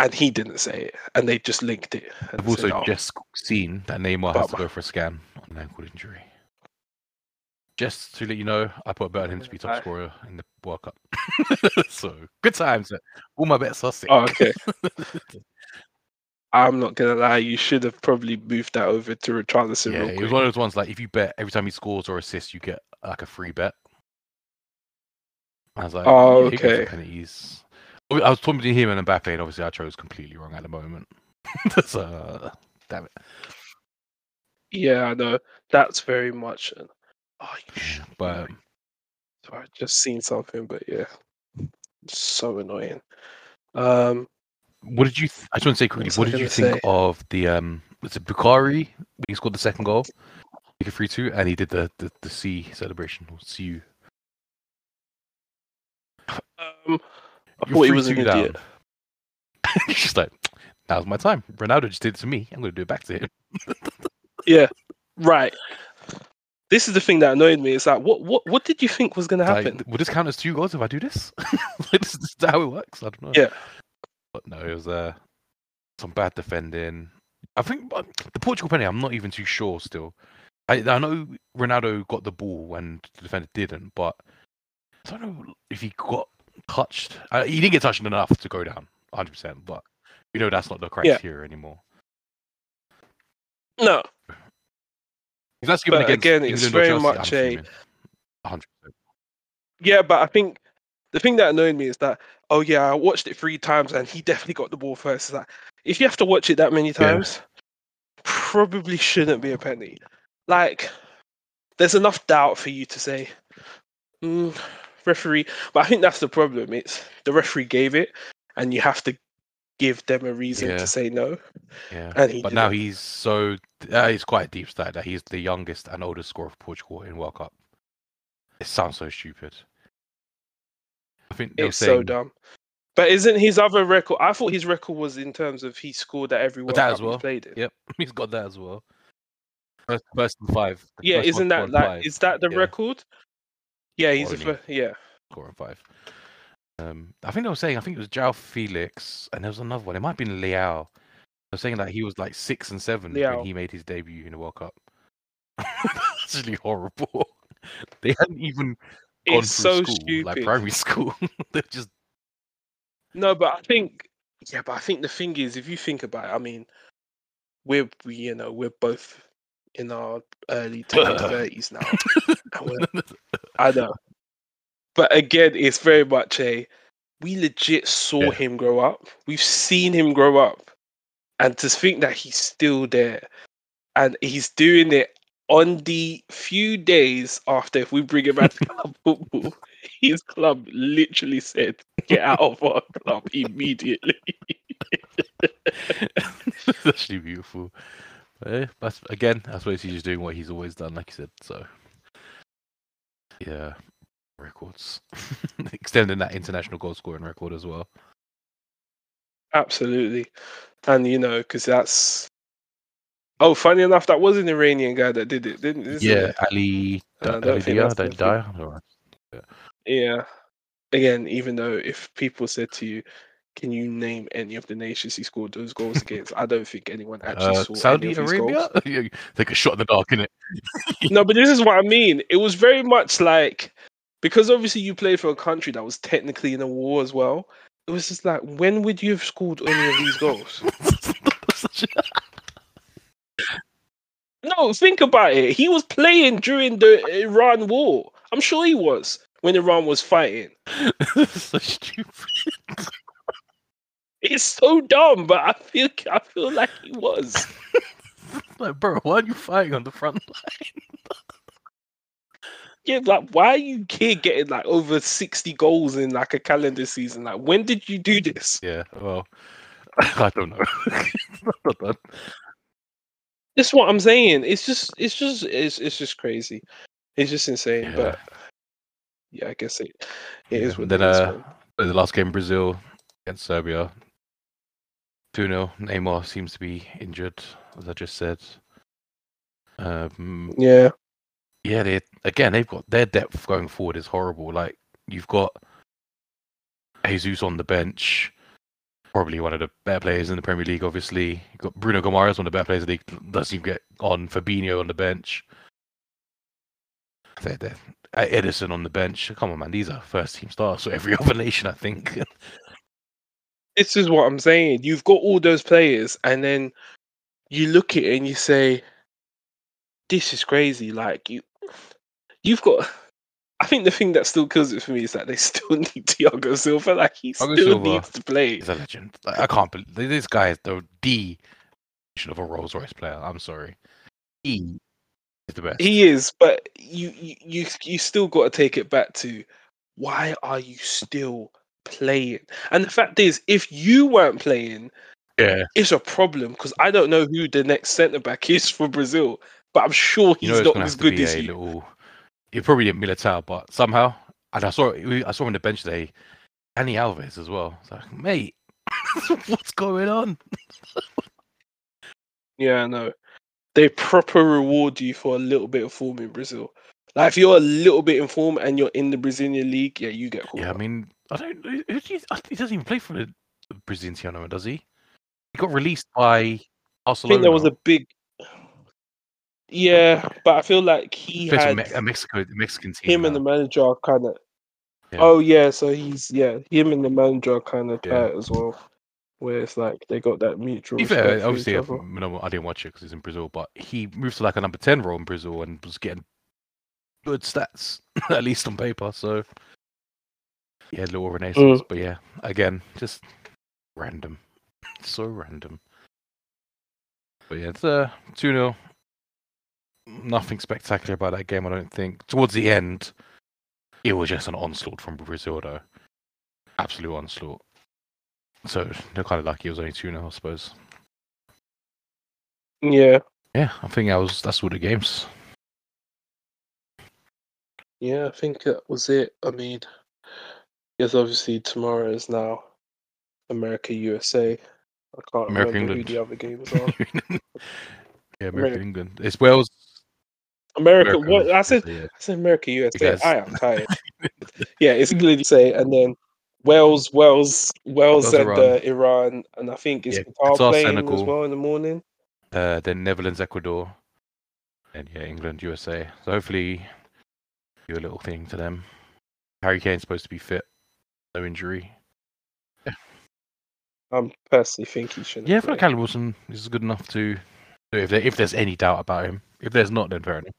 and he didn't say it, and they just linked it. I've also said, "Oh, just seen that Neymar has to go for a scan on an ankle injury. Just to let you know, I put a bet on him to be top scorer in the World Cup. [LAUGHS] so good times. All my bets are sick. Oh, okay. [LAUGHS] I'm not gonna lie. You should have probably moved that over to Richarlison yeah, it was one of those ones like if you bet every time he scores or assists, you get like a free bet. I was like, Oh, yeah, he goes for okay. penalties. I was talking between him and Mbappe, and obviously I chose completely wrong at the moment. [LAUGHS] so, uh, damn it. Yeah, I know. That's very much. Oh, you should. But Sorry, I just seen something, but yeah, so annoying. Um, What did you? Th- I just want to say quickly. What did you think say? of the um? Was it Bukari? He scored the second goal, make it three two, and he did the the, the C celebration or CU. um, I You're thought he was an down. idiot. [LAUGHS] He's just like, now's my time. Ronaldo just did it to me. I'm going to do it back to him. [LAUGHS] Yeah, right. This is the thing that annoyed me. It's like, what, what, what did you think was going to Like, happen? would this count as two goals if I do this? [LAUGHS] like, this is how it works. I don't know. Yeah. But no, it was uh, some bad defending. I think uh, the Portugal penalty. I'm not even too sure still. I I know Ronaldo got the ball when the defender didn't, but I don't know if he got touched. Uh, he didn't get touched enough to go down 100. percent But you know that's not the Yeah. criteria anymore. No, that's given But again, it's England very much a- 100%. yeah, but I think the thing that annoyed me is that, oh yeah, I watched it three times and he definitely got the ball first. Like, if you have to watch it that many times, probably shouldn't be a penny. Like, there's enough doubt for you to say, mm, referee. But I think that's the problem. It's the referee gave it, and you have to give them a reason Yeah. to say no. Yeah. And he But now didn't. he's so uh, he's quite a deep stat that he's the youngest and oldest scorer for Portugal in World Cup. It sounds so stupid. I think It's so dumb. But isn't his other record? I thought his record was in terms of he scored at every World that Cup as well. he's played in. Yep, [LAUGHS] he's got that as well. First, first and five. Yeah, first isn't that like five, is that the yeah. record? Yeah, he's a. Yeah, scoring five? Um, I think they were saying I think it was João Félix, and there was another one. It might have been Leão. They're saying that he was like six and seven Leão. when he made his debut in the World Cup. [LAUGHS] That's really horrible. [LAUGHS] They hadn't even gone it's through so school, stupid. like primary [LAUGHS] school. They're just No, but I think yeah, but I think the thing is, if you think about it, I mean, we're we, you know we're both in our early to mid thirties now. we're- I know, but again, it's very much a we legit saw Yeah. him grow up. We've seen him grow up, and to think that he's still there, and he's doing it on the few days after if we bring him back to club [LAUGHS] football, his club literally said, "Get out of our club immediately." [LAUGHS] it's actually beautiful. But, eh, that's again, I suppose he's just doing what he's always done, like you said. So yeah, records [LAUGHS] extending that international goal scoring record as well. Absolutely, and you know, because that's. Oh, funny enough, that was an Iranian guy that did it, didn't? yeah, it? Ali, Uh, I Ali think Daei, that's Di- the Daei? Alright. Yeah. Again, even though if people said to you, "Can you name any of the nations he scored those goals [LAUGHS] against?" I don't think anyone actually Uh, saw Saudi any of his Arabia, [LAUGHS] take a shot in the dark, innit? No, but this is what I mean. It was very much like because obviously you played for a country that was technically in a war as well. It was just like, when would you have scored any of these goals? [LAUGHS] No, think about it. He was playing during the Iran war. I'm sure he was when Iran was fighting. so stupid. It's so dumb, but I feel I feel like he was. [LAUGHS] Like, bro, why are you fighting on the front line? Yeah, like why are you kid getting like over 60 goals in like a calendar season? Like when did you do this? Yeah, well, [LAUGHS] I don't know. [LAUGHS] That's what I'm saying. It's just it's just it's it's just crazy. It's just insane. Yeah. But yeah, I guess it it is what Then, uh, the last game, Brazil against Serbia. 2 0. Neymar seems to be injured, as I just said. Um, Yeah. Yeah, they again they've got their depth going forward is horrible. Like you've got Jesus on the bench, probably one of the better players in the Premier League. Obviously, you've got Bruno Guimarães, one of the better players in the league. Doesn't even get on. Fabinho on the bench. They're, they're, uh, Ederson on the bench. Come on, man, these are first team stars. So every [LAUGHS] other nation, I think. This is what I'm saying. You've got all those players, and then you look at it and you say, "This is crazy." Like you, you've got. I think the thing that still kills it for me is that they [LAUGHS] still need Thiago Silva. Like he Thiago still Silva needs to play. He's a legend. Like, I can't believe this guy is the D of a Rolls Royce player. I'm sorry. He is the best. He is, but you, you, you, you still got to take it back to why are you still playing? And the fact is, if you weren't playing, yeah. it's a problem because I don't know who the next centre back is for Brazil, but I'm sure You he's know, not as good as you. little. He probably didn't Militao, but somehow, and I saw I saw him on the bench today. Dani Alves as well. It's like, mate, [LAUGHS] what's going on? Yeah, I know. they proper reward you for a little bit of form in Brazil. Like if you're a little bit in form and you're in the Brazilian league, yeah, you get called. Yeah, I mean, I don't. who- do you- He doesn't even play for the Brazilian tournament, does he? He got released by I think there was a big. Yeah, but I feel like he had a Mexico, the Mexican team. him and the manager are kind of. Yeah. Oh yeah, so he's yeah, him and the manager are kind of Yeah. as well. Where it's like they got that mutual. Fair, obviously, each if- other. no, I didn't watch it because he's in Brazil, but he moved to like a number 10 role in Brazil and was getting good stats, [LAUGHS] at least on paper. So, yeah, little renaissance. But yeah, again, just random. [LAUGHS] so random. But yeah, it's uh, 2 0. Nothing spectacular about that game, I don't think. Towards the end, it was just an onslaught from Brazil, though. Absolute onslaught. So they're kind of lucky it was only 2 0, I suppose. Yeah, Yeah, I think that was that's all the games. yeah, I think that was it. I mean, yes, obviously tomorrow is now America USA. I can't America, remember England. who the other games are. [LAUGHS] yeah, America, America. England. It's Wales. America, America, what I said, yeah. I said America USA. guys- I am tired. [LAUGHS] yeah, it's England USA, and then Wales, Wales, Wales, and Iran. Uh, Iran, and I think it's Yeah, Qatar Qatar, playing as well in the morning. Uh, then Netherlands, Ecuador, and yeah, England, USA. So hopefully, do a little thing to them. Harry Kane's supposed to be fit, no injury. [LAUGHS] I'm personally think he shouldn't. Yeah, I feel like. Callum Wilson is good enough to. If there, if there's any doubt about him, if there's not, then fair enough.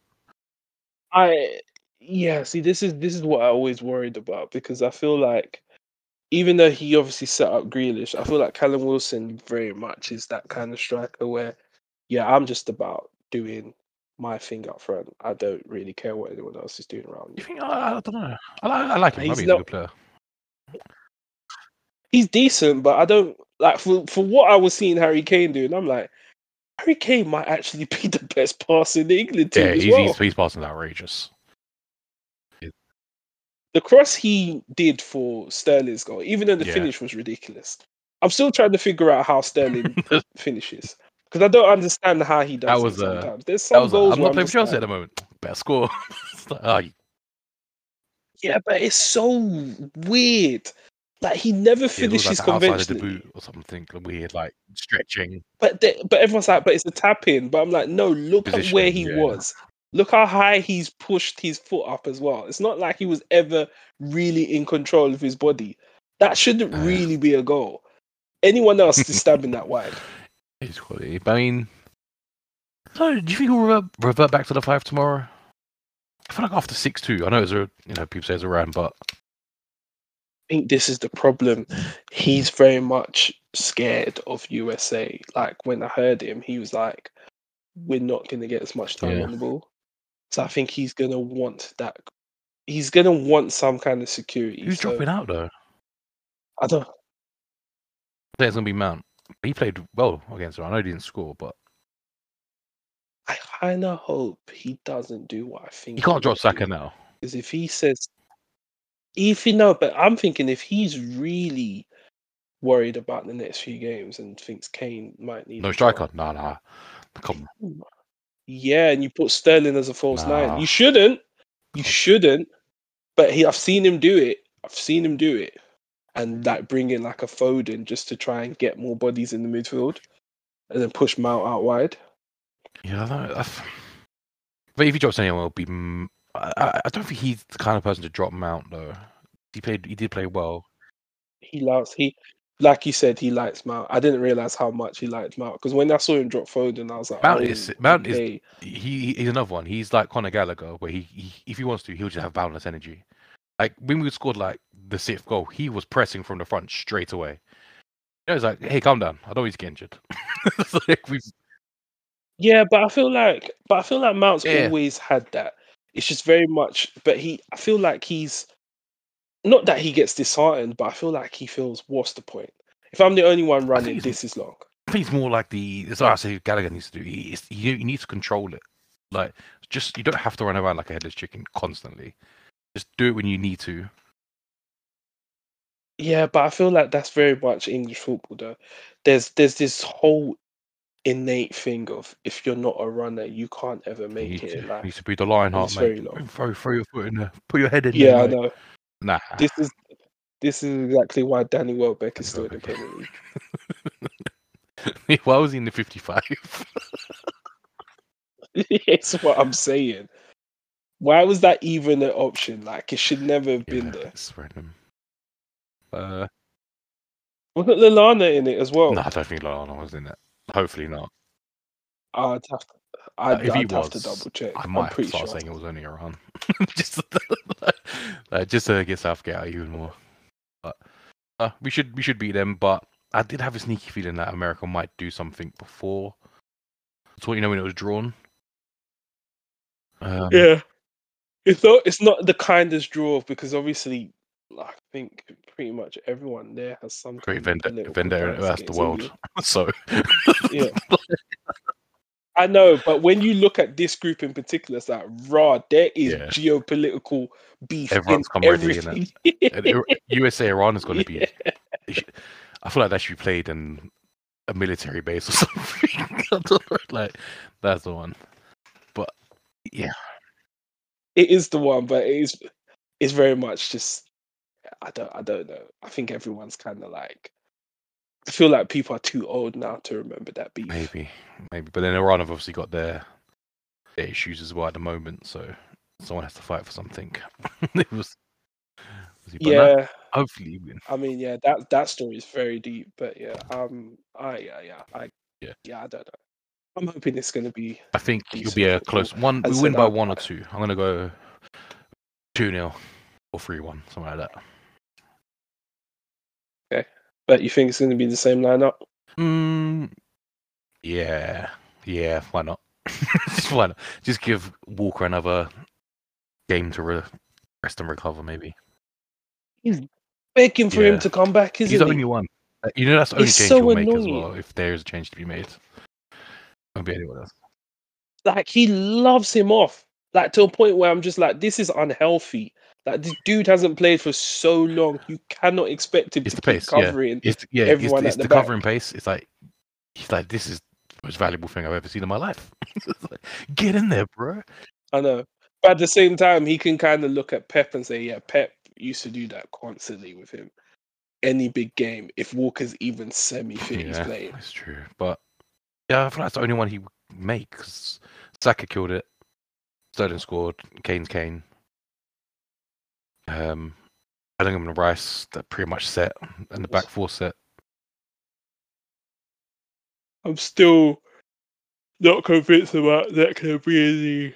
I yeah, see this is this is what I always worried about because I feel like even though he obviously set up Grealish, I feel like Callum Wilson very much is that kind of striker where yeah, I'm just about doing my thing up front. I don't really care what anyone else is doing around You think? I, I don't know. I, like- I like him. He's he's a good player. He's decent, but I don't like for for what I was seeing Harry Kane doing, I'm like Harry Kane might actually [LAUGHS] be the best passer in the England team Yeah, as he's, well. he's, he's passing outrageous. the cross he did for Sterling's goal, even though the Yeah. finish was ridiculous. I'm still trying to figure out how Sterling [LAUGHS] finishes because I don't understand how he does That it was, uh, sometimes. There's That some was, goals I'm not playing for Chelsea at the moment. [LAUGHS] Better score. Like, oh, you- yeah, but it's so weird. Like he never yeah, finishes like the outside of the boot or something weird, like stretching. But they, but everyone's like, but it's a tap in. But I'm like, no, look at where he yeah. was. Look how high he's pushed his foot up as well. It's not like he was ever really in control of his body. That shouldn't Uh. really be a goal. Anyone else is [LAUGHS] stabbing that wide. It's quality. I mean, so do you think we'll revert, revert back to the five tomorrow? I feel like after six two. I know it's a you know people say it's a run, but think this is the problem. He's very much scared of USA. Like when I heard him, he was like, "We're not going to get as much time Yeah. on the ball." So I think he's going to want that. He's going to want some kind of security. who's so dropping out though? I don't. I think it's gonna be Mount. He played well against her. I know he didn't score, but I kind of hope he doesn't do what I think. he can't drop would Saka now. Because if he says, if you know, but I'm thinking if he's really worried about the next few games and thinks Kane might need No striker. Nah, nah. Come on. Yeah, and you put Sterling as a false Nah. nine. You shouldn't. You shouldn't. But he, I've seen him do it. I've seen him do it, and like bring in like a Foden just to try and get more bodies in the midfield, and then push Mount out wide. Yeah, I don't, but if he drops anyone, it'll be. I, I- don't think he's the kind of person to drop Mount though. He played. He did play well. He likes he, like you said, he likes Mount. I didn't realize how much he liked Mount because when I saw him drop Foden, I was like, Mount oh, is- Mount is- He he's another one. He's like Conor Gallagher, where he, he if he wants to, he'll just have boundless energy. Like when we scored like the sixth goal, he was pressing from the front straight away. You know, it's like, hey, calm down. I don't want you to get injured. [LAUGHS] Like Yeah, but I feel like, but I feel like Mount's Yeah. always had that. It's just very much, but he, I feel like he's not that he gets disheartened, but I feel like he feels, what's the point? If I'm the only one running, this is long. I think it's more like the. That's what I say Gallagher needs to do. He, you, you need to control it. Like, just you don't have to run around like a headless chicken constantly. Just do it when you need to. Yeah, but I feel like that's very much English football, though. There's there's this whole innate thing of if you're not a runner, you can't ever make need it life. needs to be the Lionheart, It's mate. Throw, throw your foot in there. Put your head in Yeah, there. I mate. know. Nah. This is this is exactly why Danny Welbeck is still in the Premier League. [LAUGHS] Why was he in the 55? [LAUGHS] it's what I'm saying. Why was that even an option? Like it should never have been yeah, there. it's random. Uh, Wasn't Lallana in it as well? no, I don't think Lallana was in it. Hopefully not. I'd have to, I'd, if he I'd have to double check. I I'm might pretty start sure. saying it was only Iran. [LAUGHS] just, [LAUGHS] like, just to get Southgate out even more. But uh, we should we should beat them. But I did have a sneaky feeling that America might do something before. That's what you know when it was drawn. Um, Yeah, it's not. It's not the kindest draw because obviously, I think pretty much everyone there has some Great vendetta, vendetta the world. [LAUGHS] So Yeah. [LAUGHS] I know, but when you look at this group in particular, it's like raw. There is Yeah. geopolitical beef Everyone's in come ready, everything. Ir- USA Iran is going to be. [LAUGHS] I feel like that should be played in a military base or something. I don't know, like that's the one. But yeah, It is the one, but it is. It's very much just. I don't. I don't know. I think everyone's kind of like. I feel like people are too old now to remember that beef. maybe, maybe. But then Iran have obviously got their, their issues as well at the moment, so someone has to fight for something. [LAUGHS] it was. was he- but no, Yeah, hopefully, he win. I mean, yeah, that that story is very deep, but yeah, um, I yeah, yeah, I Yeah. yeah, I don't know. I'm hoping it's gonna be I think it'll be a close one. As We win by one or two. I'm gonna go two 0 or three one, something like that. But you think it's gonna be the same lineup? Mm, yeah, yeah. Why not? [LAUGHS] Just why not? Just give Walker another game to re- rest and recover. Maybe He's Begging for Yeah. him to come back, isn't he? he's the only one. Uh, You know that's the only It's change so he'll make as well. If there is a change to be made, won't be anyone else. Like he loves him off, like to a point where I'm just like, this is unhealthy. Like this dude hasn't played for so long. You cannot expect him It's to the pace, yeah. covering. It's yeah, it's, Everyone it's at the the covering pace. It's like he's like this is the most valuable thing I've ever seen in my life. [LAUGHS] Like, Get in there, bro. I know. But at the same time, he can kind of look at Pep and say, yeah, Pep used to do that constantly with him. Any big game, if Walker's even semi fit, he's Yeah, playing. that's true. But yeah, I feel like that's the only one he would make because Saka killed it. Sterling scored. Kane's Kane. Um, Bellingham and Rice that pretty much set, and the back four set. I'm still not convinced about that can be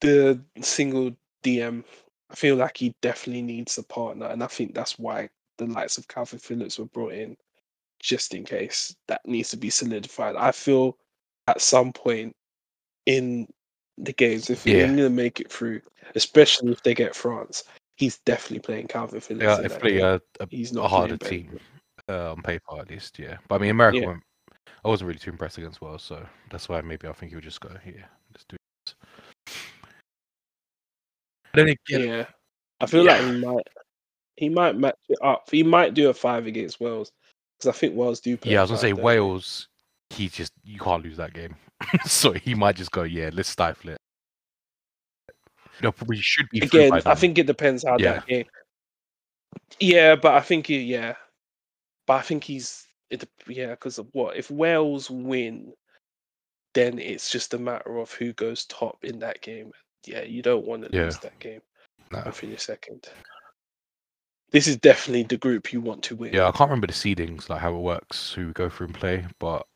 the the single DM. I feel like he definitely needs a partner, and I think that's why the likes of Kalvin Phillips were brought in, just in case that needs to be solidified. I feel at some point in the games, if Yeah. England make it through, especially if they get France, he's definitely playing Kalvin Phillips. Yeah, in if that a, a, He's a not harder playing team uh, on paper at least, yeah. But I mean, America Yeah. I wasn't really too impressed against Wales, so that's why maybe I think he'll just go here. Let's do this. Then again, Yeah, I feel like he might he might match it up. He might do a five against Wales because I think Wales do. Play Yeah, I was gonna say? Wales. He just you can't lose that game, [LAUGHS] so he might just go. Yeah, let's stifle it. No, we should be Again, I think it depends how Yeah. that game. Yeah, but I think he, yeah, but I think he's it. Yeah, because of what if Wales win, then it's just a matter of who goes top in that game. Yeah, you don't want to Yeah. lose that game No. and finish second. This is definitely the group you want to win. Yeah, I can't remember the seedings, like how it works, who go through and play, but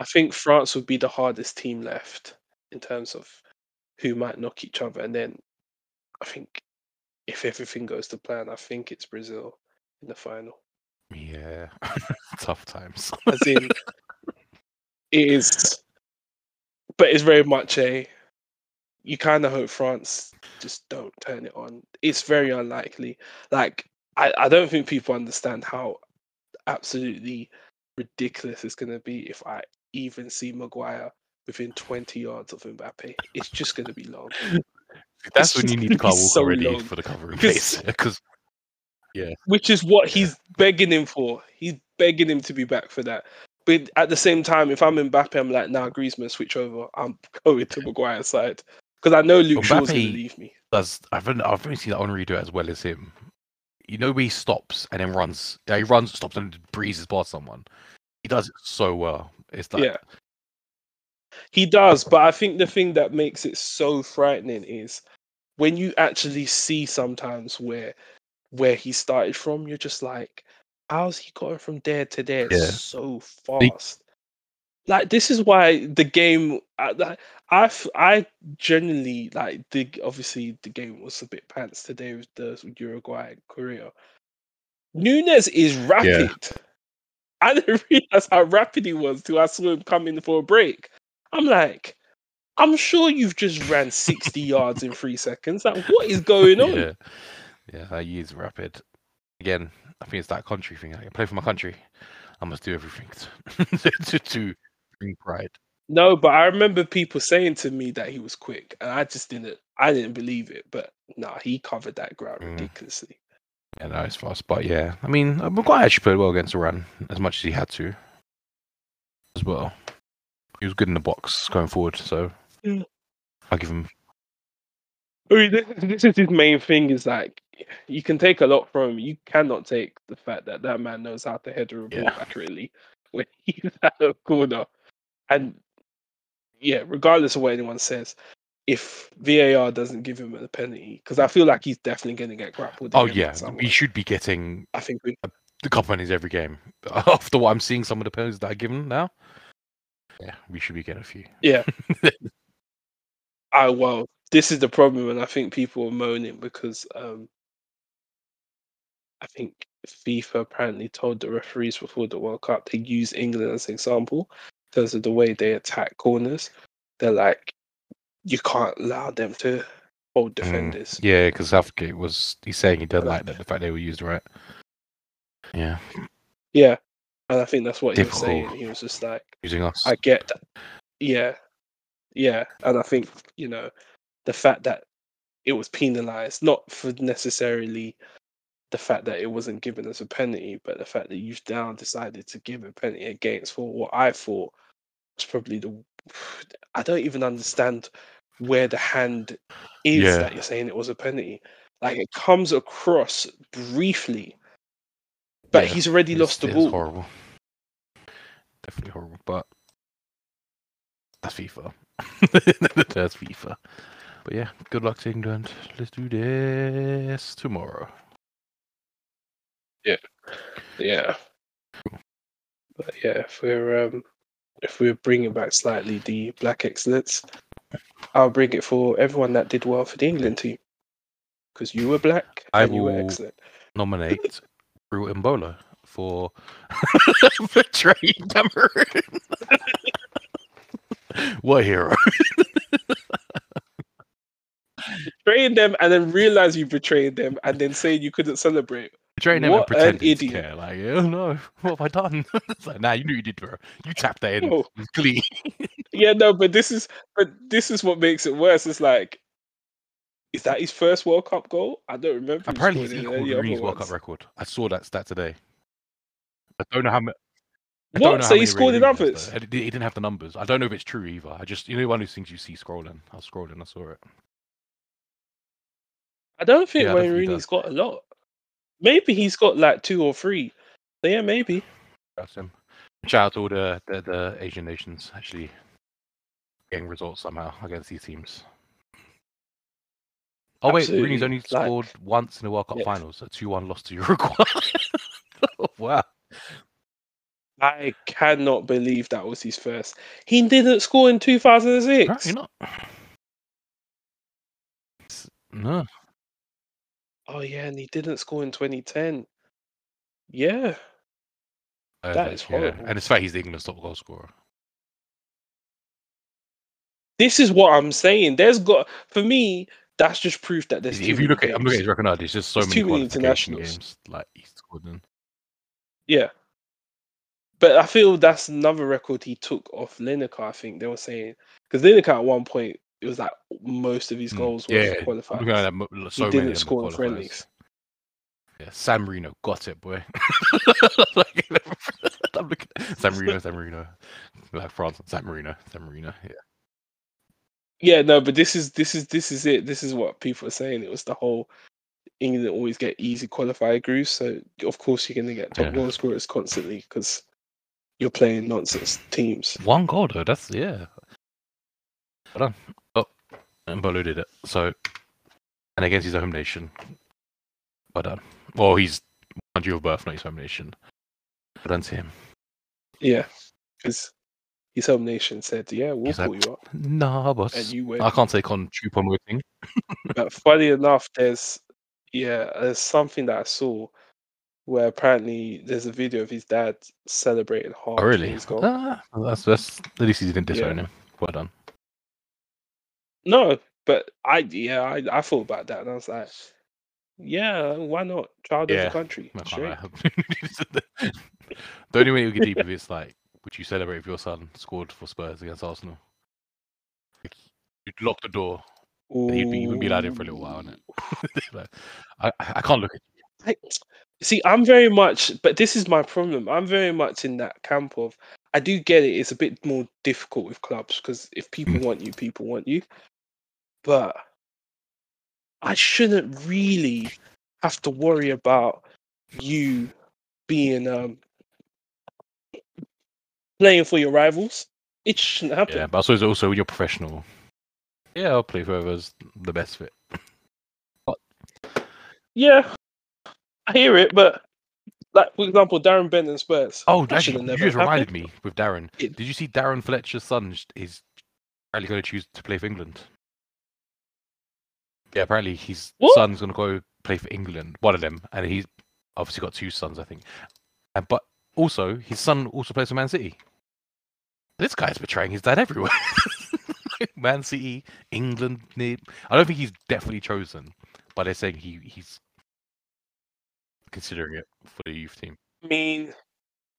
I think France would be the hardest team left in terms of who might knock each other. And then I think if everything goes to plan, I think it's Brazil in the final. yeah, [LAUGHS] tough times. As in, it is, but it's very much a. You kind of hope France just don't turn it on. It's very unlikely. Like, I, I don't think people understand how absolutely ridiculous it's going to be if I even see Maguire within 20 yards of Mbappe. It's just going to be long. [LAUGHS] That's It's when you need Kyle Walker so ready long. for the covering pace, because [LAUGHS] yeah. which is what he's begging him for. He's begging him to be back for that. But at the same time, if I'm Mbappe, I'm like, nah, Griezmann, switch over. I'm [LAUGHS] going to Maguire's side because I know Luke Shaw's going to leave me. Does I've only, I've only seen Henry do it as well as him. You know, where he stops and then runs. Yeah, he runs, stops, and breezes past someone. He does it so well. It's like Yeah. He does, but I think the thing that makes it so frightening is when you actually see sometimes where where he started from, you're just like, how's he gotten from there to there Yeah. so fast? Like this is why the game, I I, I genuinely like the obviously the game was a bit pants today with the Uruguay and Korea. Nunez is rapid. [LAUGHS] I didn't realize how rapid he was till I saw him come in for a break. I'm like, I'm sure you've just ran 60 [LAUGHS] yards in three seconds. Like, what is going [LAUGHS] on? Yeah, yeah, he is rapid. Again, I think it's that country thing. I play for my country. I must do everything to, to, to bring pride. No, but I remember people saying to me that he was quick, and I just didn't. I didn't believe it. But nah, he covered that ground Mm. ridiculously. Yeah, no, it's fast. But yeah, I mean, uh, Maguire actually played well against Iran as much as he had to as well. He was good in the box going forward, so Yeah. I'll give him. I mean, this, this is his main thing. Is like you can take a lot from him. You cannot take the fact that that man knows how to header a ball Yeah. accurately [LAUGHS] when he's at the corner. And yeah, regardless of what anyone says, if VAR doesn't give him a penalty, because I feel like he's definitely going to get grappled. Oh yeah, we should be getting I think we, the couple penalties every game. [LAUGHS] After what I'm seeing, some of the penalties that are given now, yeah, we should be getting a few. yeah. [LAUGHS] I well, this is the problem, and I think people are moaning because um, I think FIFA apparently told the referees before the World Cup to use England as an example because of the way they attack corners. They're like, you can't allow them to hold Mm, defenders. Yeah, because Southgate was he's saying he doesn't like that the fact they were used right. Yeah, Yeah, and I think that's what he was saying. He was just like, using us. I get that. Yeah. Yeah. And I think, you know, the fact that it was penalized, not for necessarily the fact that it wasn't given as a penalty, but the fact that you've now decided to give a penalty against for what I thought was probably the [SIGHS] I don't even understand where the hand is Yeah. that you're saying it was a penalty. Like it comes across briefly, but Yeah, he's already lost the ball. horrible. Definitely horrible, but that's FIFA. [LAUGHS] that's FIFA. But yeah, good luck to England. Let's do this tomorrow. Yeah, yeah. But yeah, if we're um, if we're bringing back slightly the black excellence, I'll bring it for everyone that did well for the England team, because you were black I and you were excellent. Nominate Breel Embolo for [LAUGHS] betraying Cameroon. [LAUGHS] what a hero! [LAUGHS] Betraying them and then realize you betrayed them and then saying you couldn't celebrate. Betraying them What and pretending an to idiot. care. Like, oh [LAUGHS] no, what have I done? [LAUGHS] it's like, nah, you knew you did, bro. You tapped that in. It clean. Yeah, no, but this is but this is what makes it worse. It's like, is that his first World Cup goal? I don't remember. Apparently, he's equal Rooney's World Cup record. I saw that stat today. I don't know how many. What? So he scored in others? He didn't have the numbers. I don't know if it's true either. I just, you know, one of those things you see scrolling. I was scrolling, I saw it. I don't think yeah, Wayne Rooney's got a lot. Maybe he's got like two or three. So yeah, maybe. That's him. Shout out to all the, the, the Asian nations actually getting results somehow against these teams. Oh wait, Rooney's only like- scored once in the World Cup Yeah. finals. A two-one loss to Uruguay. [LAUGHS] wow. I cannot believe that was his first. He didn't score in 2006. Apparently not. No. Oh yeah, and he didn't score in 2010. Yeah, Uh, That is yeah. And it's fact he's the England's top goal scorer. this is what I'm saying. There's got for me. That's just proof that there's. if you look at, I'm looking at his record now. There's just so There's many too many qualification internationals. games like he's scored in. Yeah. But I feel that's another record he took off Lineker. I think they were saying because Lineker at one point it was like most of his Mm, goals were Yeah, I'm qualified. at so many didn't score in friendlies. Yeah, San Marino got it, boy. [LAUGHS] Like, [LAUGHS] I'm looking at [LAUGHS] San Marino, San Marino, like France, San Marino, San Marino. Yeah, Yeah, no, but this is this is this is it. This is what people are saying. It was the whole England always get easy qualifier grooves, so of course you're going to get top Yeah. goal scorers constantly because you're playing nonsense teams. one goal though. That's yeah. Well done. Embolo did it. So, and against his home nation. Well done. Well, he's country of birth, not his home nation. Well done to him. Yeah, because his home nation said, "Yeah, we'll He's like, pull you up," Nah, boss. and you went. I can't take on Chupon thing. [LAUGHS] But funny enough, there's yeah, there's something that I saw where apparently there's a video of his dad celebrating hard Oh, really? his goal. Ah, that's that's at least he didn't disown him. Well done. No, but I yeah, I, I thought about that and I was like, yeah, why not? Child of Yeah, the country. I Straight. can't lie. [LAUGHS] the only way you get deep if it's like, would you celebrate if your son scored for Spurs against Arsenal? Like, you'd lock the door. and He'd be, he wouldn't be allowed in for a little while. Innit? [LAUGHS] like, I, I can't look at I, see, I'm very much, but this is my problem. I'm very much in that camp of I do get it. It's a bit more difficult with clubs because if people Mm. [LAUGHS] want you, people want you. But I shouldn't really have to worry about you being um playing for your rivals. It shouldn't happen. Yeah, but I suppose also you're professional, yeah, I'll play for whoever's the best fit. But... Yeah, I hear it, but like for example, Darren Bent and Spurs. Oh, that should actually, you just reminded happened. me with Darren. It- Did you see Darren Fletcher's son is apparently going to choose to play for England? Yeah, apparently his What? son's going to go play for England, one of them, and he's obviously got two sons, I think. And, but also, his son also plays for Man City. This guy's betraying his dad everywhere. [LAUGHS] Man City, England. I don't think he's definitely chosen, but they're saying he he's considering it for the youth team. I mean,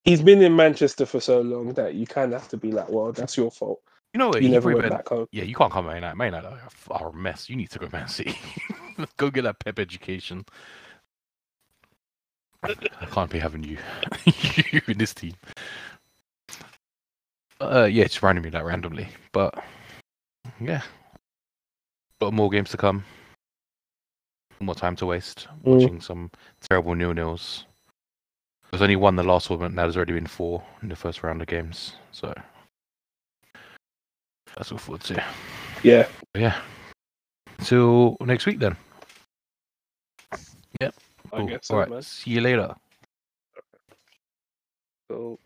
he's been in Manchester for so long that you kind of have to be like, well, that's your fault. You know what? You never went back home. Yeah, you can't come Man United. Man United are- are a mess. You need to go Man City. [LAUGHS] go get that Pep education. I can't be having you, [LAUGHS] you in this team. Uh, yeah, it's reminding me that randomly, but yeah, got more games to come. More time to waste Mm. watching some terrible nil nils. There's only one the last one, now there's already been four in the first round of games, so that's what we'd say. Yeah. Yeah. So next week then. Yep. Cool. Man. See you later. So.